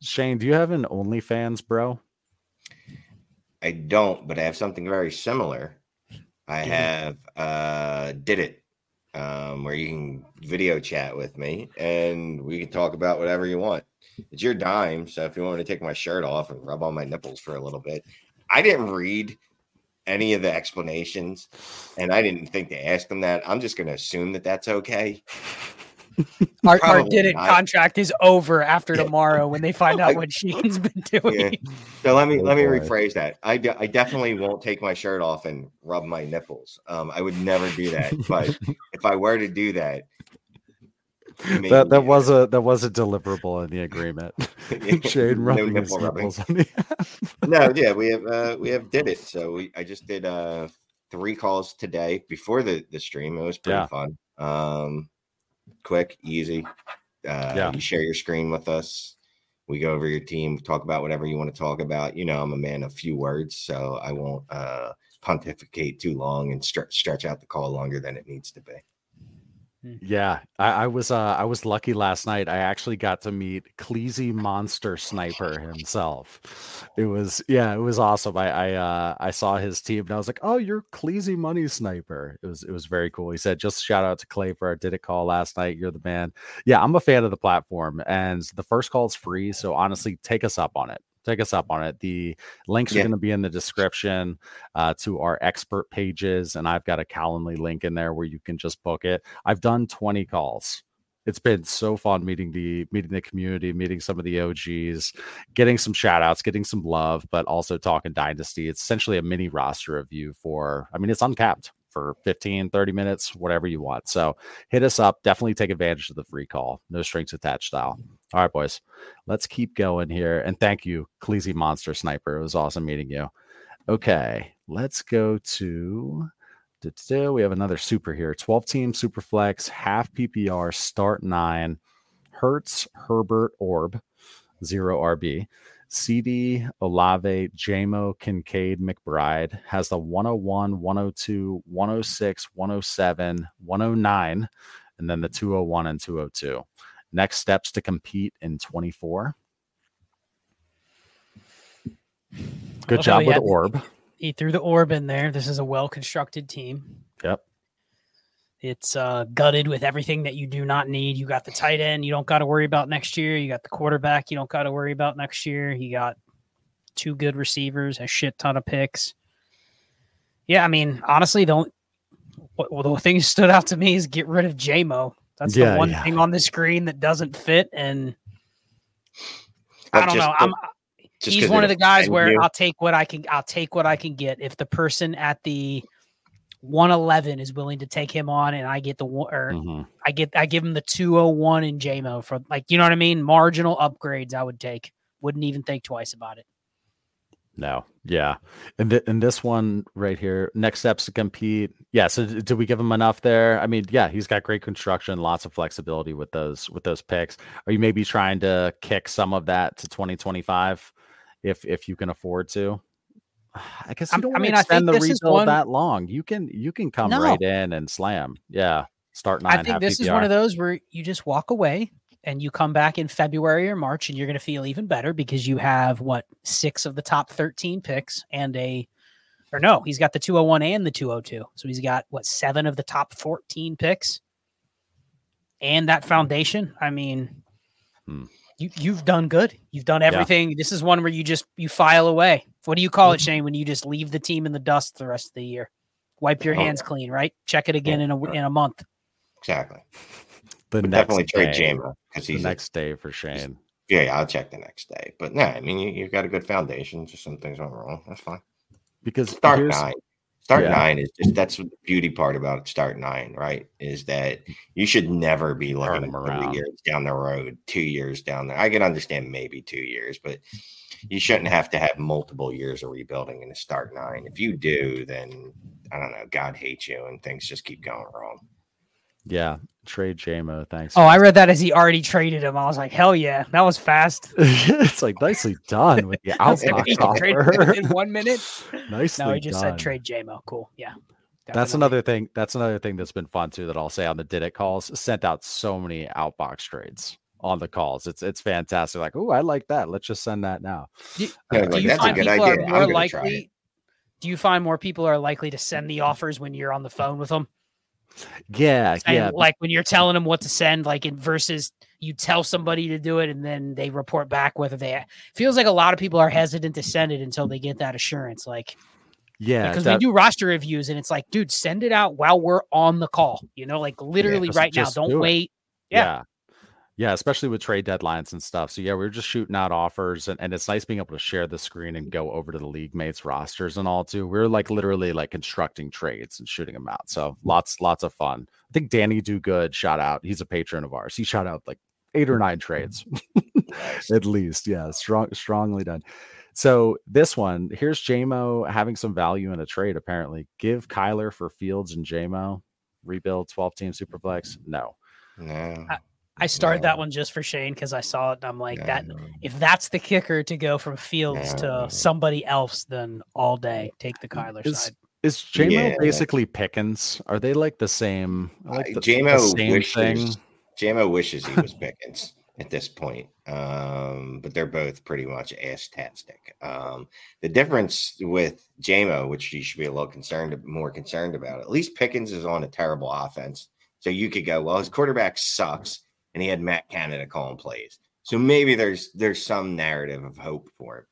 Shane, do you have an OnlyFans, bro? I don't, but I have something very similar. I have uh did it. Um, where you can video chat with me and we can talk about whatever you want. It's your dime. So if you want me to take my shirt off and rub on my nipples for a little bit, I didn't read any of the explanations and I didn't think to ask them that. I'm just going to assume that that's okay. our, our did it contract is over after tomorrow when they find out what Shane's been doing. Yeah. So let me oh, let me boy. rephrase that. I, de- I definitely won't take my shirt off and rub my nipples. Um, I would never do that. But if I were to do that, that that was a that was a deliverable in the agreement. Shane rubbing no his nipples on the no, yeah, we have uh, we have did it. So we I just did uh three calls today before the the stream. It was pretty yeah. fun. Um, quick, easy. Uh, yeah. You share your screen with us. We go over your team, talk about whatever you want to talk about. You know, I'm a man of few words, so I won't uh, pontificate too long and stretch stretch out the call longer than it needs to be. Mm. Yeah, I, I was uh, I was lucky last night. I actually got to meet Cleasy Monster Sniper himself. It was yeah, it was awesome. I I uh, I saw his team and I was like, oh, you're Cleasy Money Sniper. It was it was very cool. He said, just shout out to Clay for our did it call last night. You're the man. Yeah, I'm a fan of the platform, and the first call is free. So honestly, take us up on it take us up on it. The links yeah. are going to be in the description uh, to our expert pages, and I've got a Calendly link in there where you can just book it. I've done 20 calls. It's been so fun meeting the meeting the community, meeting some of the OGs, getting some shout outs, getting some love, but also talking dynasty. It's essentially a mini roster of you for I mean, it's uncapped for 15, 30 minutes, whatever you want. So hit us up. Definitely take advantage of the free call. No strings attached style. All right, boys. Let's keep going here. And thank you, Cleasy Monster Sniper. It was awesome meeting you. Okay, let's go to we have another super here 12 team super flex half ppr start nine Hurts herbert orb zero rb CD, Olave, JMO, Kincaid, McBride has the 101, 102, 106, 107, 109, and then the 201 and 202. Next steps to compete in 24. Good job with Orb. He threw the Orb in there. This is a well constructed team. Yep. It's uh, gutted with everything that you do not need. You got the tight end, you don't got to worry about next year. You got the quarterback, you don't got to worry about next year. You got two good receivers, a shit ton of picks. Yeah, I mean, honestly, don't. Well, the thing that stood out to me is get rid of JMO. That's yeah, the one yeah. thing on the screen that doesn't fit, and I don't know. I'm, he's one of the guys where you. I'll take what I can. I'll take what I can get. If the person at the 111 is willing to take him on and I get the one or mm-hmm. I get I give him the 201 in JMO for like you know what I mean marginal upgrades I would take wouldn't even think twice about it no yeah and, th- and this one right here next steps to compete yeah so do we give him enough there I mean yeah he's got great construction lots of flexibility with those with those picks are you maybe trying to kick some of that to 2025 if if you can afford to I guess you don't I mean, extend the rebuild one... that long. You can you can come no. right in and slam. Yeah, start nine. I think this PPR. is one of those where you just walk away and you come back in February or March, and you're going to feel even better because you have what six of the top thirteen picks and a, or no, he's got the 201 and the 202, so he's got what seven of the top 14 picks, and that foundation. I mean. Hmm you you've done good. You've done everything. Yeah. This is one where you just you file away. What do you call it, mm-hmm. Shane? When you just leave the team in the dust the rest of the year, wipe your oh, hands clean, right? Check it again yeah. in a in a month. Exactly. The definitely trade Jamer because he's the next day for Shane. Yeah, yeah, I'll check the next day. But no, I mean you, have got a good foundation. Just some things went wrong. That's fine. Because start nine. Start yeah. nine is just that's the beauty part about start nine, right? Is that you should never be looking three years down the road, two years down there. I can understand maybe two years, but you shouldn't have to have multiple years of rebuilding in a start nine. If you do, then I don't know, God hates you and things just keep going wrong. Yeah, trade JMO. Thanks. Oh, I read that as he already traded him. I was like, hell yeah, that was fast. it's like nicely done with the outbox offer in one minute. nicely. No, he just done. said trade JMO. Cool. Yeah. Definitely. That's another thing. That's another thing that's been fun too. That I'll say on the did it calls. Sent out so many outbox trades on the calls. It's it's fantastic. Like, oh, I like that. Let's just send that now. Do, yeah, uh, do you find people idea. are more likely? Do you find more people are likely to send the offers when you're on the phone with them? Yeah, And yeah. like when you're telling them what to send, like in versus you tell somebody to do it and then they report back whether they feels like a lot of people are hesitant to send it until they get that assurance. Like yeah, because that- we do roster reviews and it's like, dude, send it out while we're on the call. You know, like literally just- right now. Don't do wait. Yeah. yeah. Yeah, especially with trade deadlines and stuff. So yeah, we are just shooting out offers and, and it's nice being able to share the screen and go over to the league mates rosters and all too. We're like literally like constructing trades and shooting them out. So hmm. lots, lots of fun. I think Danny Do Good shout out. He's a patron of ours. He shot out like eight or nine hmm. trades at least. Yeah, strong, strongly done. So this one, here's JMO having some value in a trade. Apparently, give Kyler for Fields and JMO. Rebuild 12 team superflex. No. No. I started No. that one just for Shane because I saw it and I'm like, that no. if that's the kicker to go from Fields No. to somebody else, then all day take the Kyler Is- side. Is JMO Yeah. basically Pickens? Are they like the same? Like Uh, the, JMO the same wishes thing? JMO wishes he was Pickens at this point. Um, but they're both pretty much ass-tastic. Um, the difference with JMO, which you should be a little concerned, more concerned about, at least Pickens is on a terrible offense. So you could go, well, his quarterback sucks, and he had Matt Canada calling plays. So maybe there's there's some narrative of hope for him.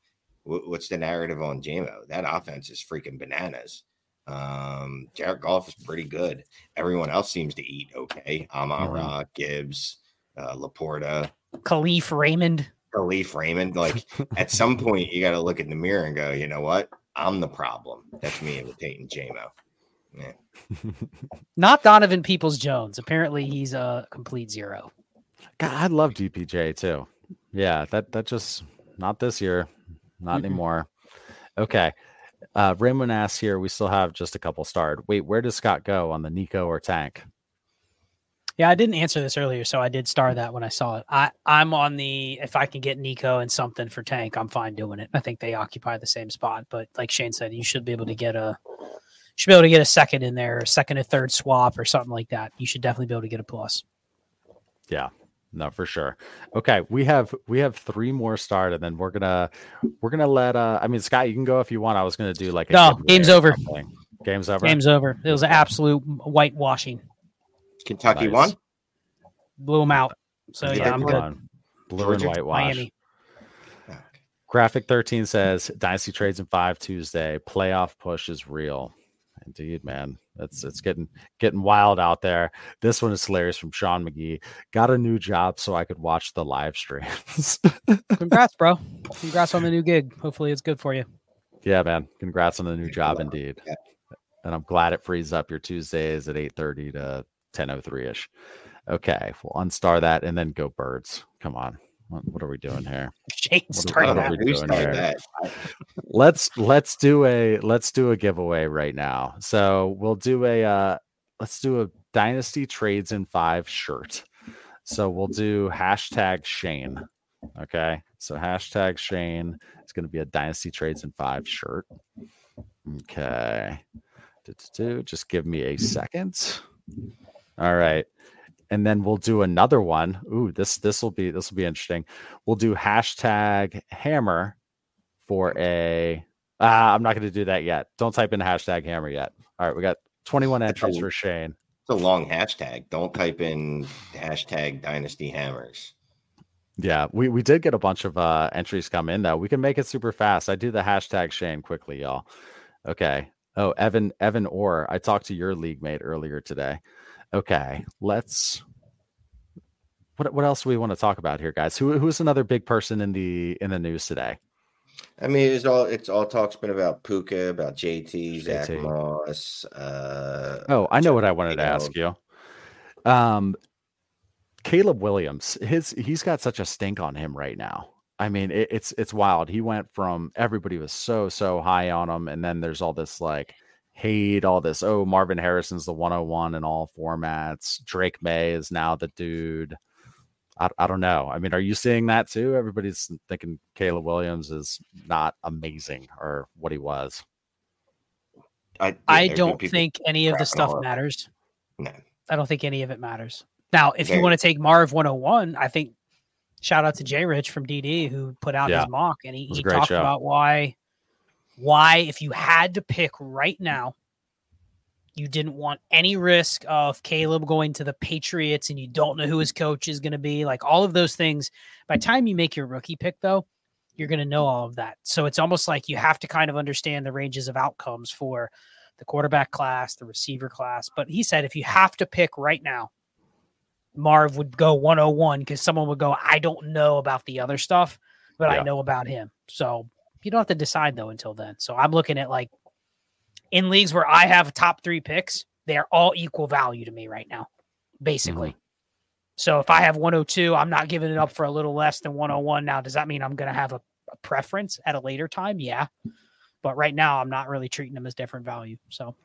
Wh- What's the narrative on JMO? That offense is freaking bananas. Um, Jared Goff is pretty good. Everyone else seems to eat okay. Amon Mhm. Ra, Gibbs, uh, Laporta, Kalif Raymond. Kalif Raymond. Like at some point, you got to look in the mirror and go, you know what? I'm the problem. That's me imitating JMO. Yeah. Not Donovan Peoples Jones. Apparently he's a complete zero. God, I love DPJ too. Yeah, that that just not this year, not Mm-mm. anymore. Okay. Uh Raymond asks here, we still have just a couple starred. Wait, where does Scott go on the Nico or tank? Yeah, I didn't answer this earlier, so I did star that when I saw it. I, I'm on the if I can get Nico and something for Tank, I'm fine doing it. I think they occupy the same spot, but like Shane said, you should be able to get a should be able to get a second in there, a second and third swap or something like that. You should definitely be able to get a plus. Yeah, no, for sure. Okay, we have we have three more starred, and then we're gonna we're gonna let uh I mean Scott, you can go if you want. I was gonna do like a No, game's over. something. Game's over. Game's over. It was an absolute whitewashing. Kentucky Nice. won. Blew them out. So Yeah, yeah, I'm good. one. Blue Georgia, and whitewash. Miami. Graphic 13 says Dynasty trades in five Tuesday. Playoff push is real. Indeed, man. It's it's getting getting wild out there. This one is hilarious from Sean McGee. Got a new job so I could watch the live streams. Congrats, bro. Congrats on the new gig. Hopefully it's good for you. yeah, man. Congrats on the new job indeed. Yeah. And I'm glad it frees up your Tuesdays at 8:30 to 10:03 ish. Okay, we'll unstar that and then go birds. Come on. What, what are we doing here? Shane started that. we Who started here? that? Let's let's do a let's do a giveaway right now. So we'll do a uh let's do a dynasty trades in five shirt. So we'll do hashtag Shane. Okay. So hashtag Shane is going to be a dynasty trades in five shirt. Okay. Just give me a second. All right. And then we'll do another one. Ooh, this this will be this will be interesting. We'll do hashtag hammer for a ah, I'm not going to do that yet. Don't type in hashtag hammer yet. All right, we got 21 entries for Shane. It's a long hashtag. Don't type in hashtag Dynasty Hammers. Yeah, we we did get a bunch of uh entries come in though. We can make it super fast. I do the hashtag Shane quickly, y'all. Okay. Oh, Evan Evan Orr. I talked to your league mate earlier today. Okay, let's. What what else do we want to talk about here, guys? Who who's another big person in the in the news today? I mean, it's all it's all talk's been about Puka, about JT, Zach JT. Moss. Uh, Oh, I know what I wanted to ask you. Um, Caleb Williams, his he's got such a stink on him right now. I mean, it, it's it's wild. He went from everybody was so so high on him, and then there's all this like hate, all this. Oh, Marvin Harrison's the 101 in all formats. Drake Maye is now the dude. I, I don't know. I mean, are you seeing that too? Everybody's thinking Caleb Williams is not amazing or what he was. I, I don't think any of the stuff all matters. No. I don't think any of it matters. Now, if you want to take Marv 101, I think shout out to Jay Rich from DD who put out Yeah. his mock and he, he talked show. about why why if you had to pick right now You didn't want any risk of Caleb going to the Patriots and you don't know who his coach is going to be. Like all of those things. By the time you make your rookie pick, though, you're going to know all of that. So it's almost like you have to kind of understand the ranges of outcomes for the quarterback class, the receiver class. But he said if you have to pick right now, Marv would go 101 because someone would go, I don't know about the other stuff, but yeah. I know about him. So you don't have to decide though until then. So I'm looking at like in leagues where I have top three picks, they are all equal value to me right now, basically. Mm-hmm. So if I have 102, I'm not giving it up for a little less than 101. Now, does that mean I'm going to have a, a, preference at a later time? Yeah. But right now, I'm not really treating them as different value. So,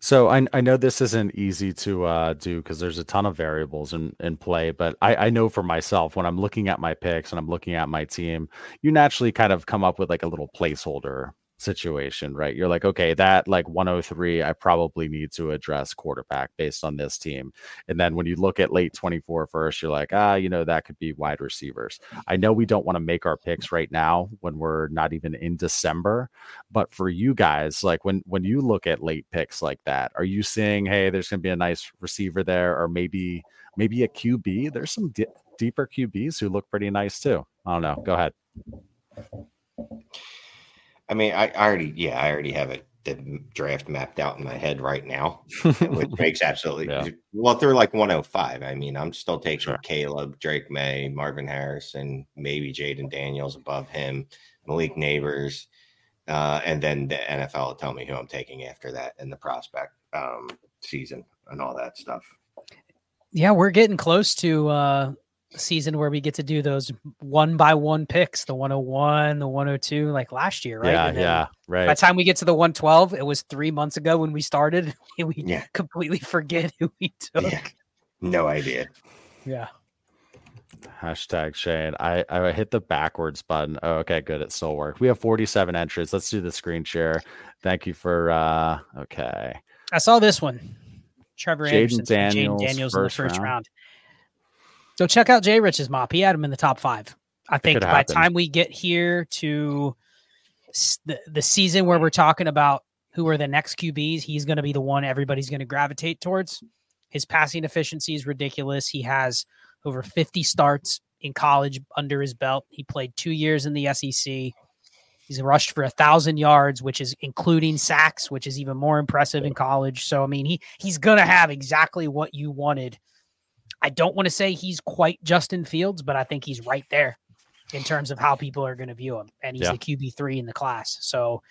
so I, I know this isn't easy to uh, do because there's a ton of variables in, in play, but I, I know for myself when I'm looking at my picks and I'm looking at my team, you naturally kind of come up with like a little placeholder situation, right? You're like, okay, that like 103, I probably need to address quarterback based on this team. And then when you look at late 24 first, you're like, ah, you know, that could be wide receivers. I know we don't want to make our picks right now when we're not even in December, but for you guys, like when when you look at late picks like that, are you seeing, hey, there's going to be a nice receiver there, or maybe maybe a QB? There's some di- deeper QBs who look pretty nice too. I don't know. Go ahead. I mean, I, I already, yeah, I already have it the draft mapped out in my head right now, which makes absolutely yeah. well. If they're like 105, I mean, I'm still taking sure. Caleb, Drake Maye, Marvin Harrison, maybe Jayden Daniels above him, Malik Nabers, uh, and then the NFL will tell me who I'm taking after that in the prospect um, season and all that stuff. Yeah, we're getting close to uh, season where we get to do those one by one picks, the 101, the 102, like last year, right? Yeah, yeah, right. By the time we get to the 112, it was three months ago when we started. We yeah. completely forget who we took. Yeah. No idea. Yeah. Hashtag Shane. I, I hit the backwards button. Oh, okay, good. It still worked. We have 47 entries. Let's do the screen share. Thank you for uh okay. I saw this one. Trevor Jayden Anderson, Daniels, Daniels in the first round. round. So check out Jay Rich's mop. He had him in the top five. I think by the time we get here to the, the season where we're talking about who are the next QBs, he's going to be the one everybody's going to gravitate towards. His passing efficiency is ridiculous. He has over 50 starts in college under his belt. He played two years in the SEC. He's rushed for a thousand yards, which is including sacks, which is even more impressive in college. So I mean, he he's gonna have exactly what you wanted I don't want to say he's quite Justin Fields, but I think he's right there in terms of how people are going to view him. And he's yeah. the QB three in the class. So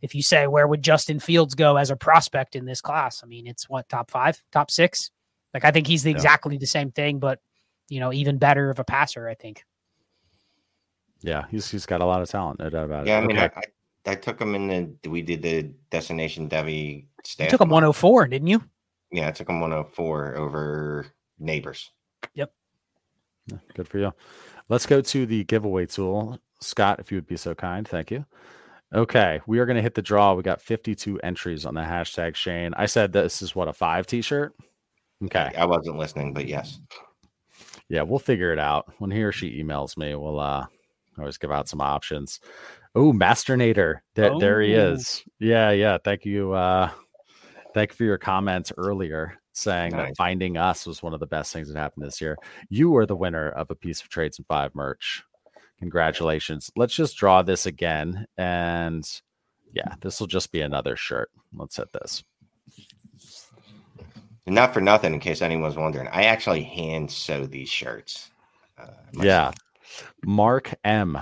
if you say where would Justin Fields go as a prospect in this class, I mean, it's what top five, top six. Like I think he's the, yeah. exactly the same thing, but you know, even better of a passer. I think. Yeah, he's he's got a lot of talent. No doubt about yeah, it. Yeah, I mean, okay. I, I, I, took him in the we did the destination Devy. staff. You took him 104, didn't you? Yeah, I took him 104 over Nabers. Yep. Good for you. Let's go to the giveaway tool. Scott, if you would be so kind. Thank you. Okay, we are going to hit the draw. We got 52 entries on the hashtag Shane. I said this is what a five t shirt. Okay. I wasn't listening, but yes. Yeah, we'll figure it out. When he or she emails me, we'll uh always give out some options. Oh, Masternator. There, oh. there he oh. is. Yeah, yeah. Thank you. Uh thank you for your comments earlier saying nice. that finding us was one of the best things that happened this year. You are the winner of a piece of Trades and Five merch. Congratulations. Let's just draw this again. And yeah, this will just be another shirt. Let's hit this. Not for nothing, in case anyone's wondering, I actually hand sew these shirts. Uh, yeah. Mark M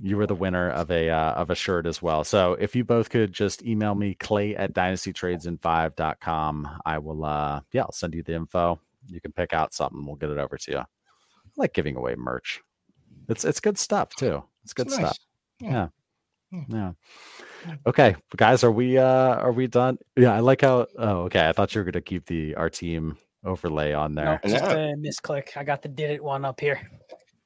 you were the winner of a uh, of a shirt as well. So if you both could just email me clay at dynastytradesin5.com, I will uh yeah, I'll send you the info. You can pick out something, we'll get it over to you. I like giving away merch. It's it's good stuff too. It's good it's stuff. Yeah. yeah. Yeah. Okay, guys, are we uh are we done? Yeah, I like how oh okay. I thought you were gonna keep the our team overlay on there. No, just a misclick. I got the did it one up here.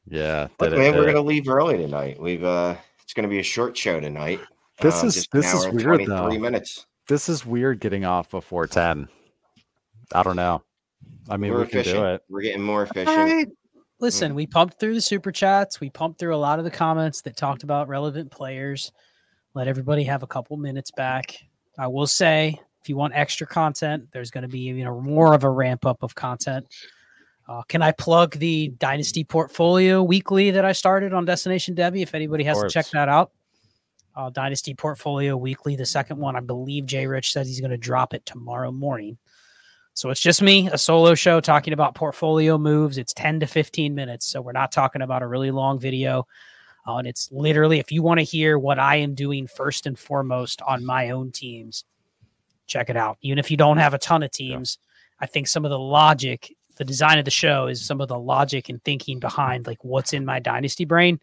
Yeah, Look, man, we're gonna leave early tonight. We've uh, it's gonna be a short show tonight. This uh, is this is weird though. minutes. This is weird getting off before ten. I don't know. I mean, we're we efficient. can do it. We're getting more efficient. Right. Listen, mm. we pumped through the super chats. We pumped through a lot of the comments that talked about relevant players. Let everybody have a couple minutes back. I will say If you want extra content, there's going to be you know more of a ramp up of content. Uh, can I plug the Dynasty Portfolio Weekly that I started on Destination Devy? If anybody has to check that out, uh, Dynasty Portfolio Weekly, the second one, I believe Jay Rich says he's going to drop it tomorrow morning. So it's just me, a solo show talking about portfolio moves. It's 10 to 15 minutes. So we're not talking about a really long video. Uh, and it's literally, if you want to hear what I am doing first and foremost on my own teams, check it out. Even if you don't have a ton of teams, yeah. I think some of the logic, the design of the show is some of the logic and thinking behind like what's in my dynasty brain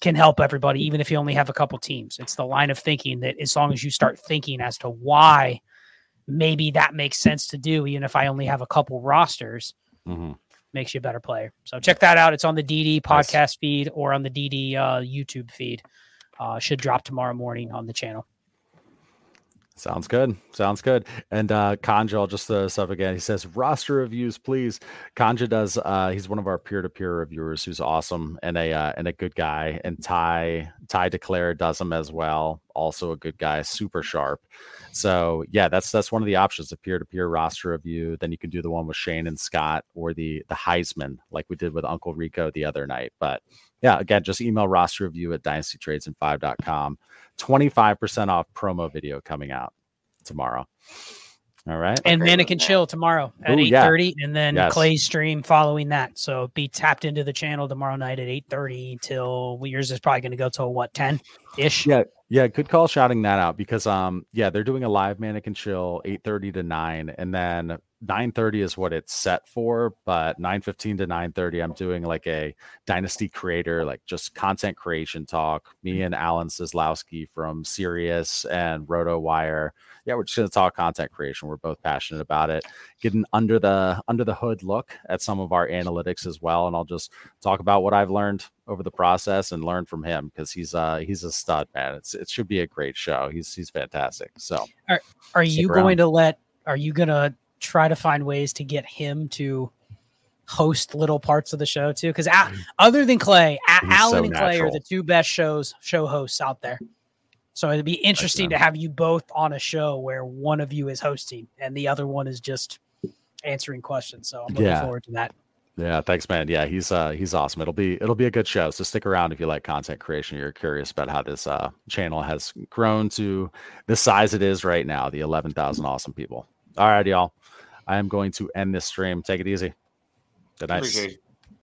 can help everybody, even if you only have a couple teams. It's the line of thinking that as long as you start thinking as to why maybe that makes sense to do, even if I only have a couple rosters, mm-hmm. makes you a better player. So check that out. It's on the DD podcast nice. feed or on the DD uh, YouTube feed. Uh, should drop tomorrow morning on the channel. Sounds good. Sounds good. And uh Kanja, just the sub again. He says roster reviews, please. Kanja does uh he's one of our peer-to-peer reviewers who's awesome and a uh, and a good guy. And Ty Ty Declare does them as well. Also a good guy, super sharp. So yeah, that's that's one of the options, a peer-to-peer roster review. Then you can do the one with Shane and Scott or the the Heisman, like we did with Uncle Rico the other night. But yeah, again, just email roster review at dynastytradesand5.com. 25% off promo video coming out tomorrow. All right. And okay, Mannequin Chill tomorrow at eight thirty, yeah. and then yes. Clay's stream following that. So be tapped into the channel tomorrow night at eight thirty till yours is probably going to go till what ten ish. Yeah, yeah. Good call shouting that out because um yeah they're doing a live Mannequin Chill eight thirty to nine, and then 9:30 is what it's set for, but 9:15 to 9:30 I'm doing like a dynasty creator like just content creation talk. Me and Alan Seslowsky from Sirius and RotoWire. Yeah, we're just going to talk content creation. We're both passionate about it. Getting under the under the hood look at some of our analytics as well and I'll just talk about what I've learned over the process and learn from him because he's uh he's a stud man. It's it should be a great show. He's he's fantastic. So Are are you around. going to let are you going to try to find ways to get him to host little parts of the show too. Because mm-hmm. other than Clay, a- Alan so and Clay natural. are the two best shows show hosts out there. So it'd be interesting to have you both on a show where one of you is hosting and the other one is just answering questions. So I'm looking yeah. forward to that. Yeah, thanks, man. Yeah, he's uh he's awesome. It'll be it'll be a good show. So stick around if you like content creation. You're curious about how this uh channel has grown to the size it is right now, the eleven thousand awesome people. All right, y'all. I am going to end this stream. Take it easy. Good night.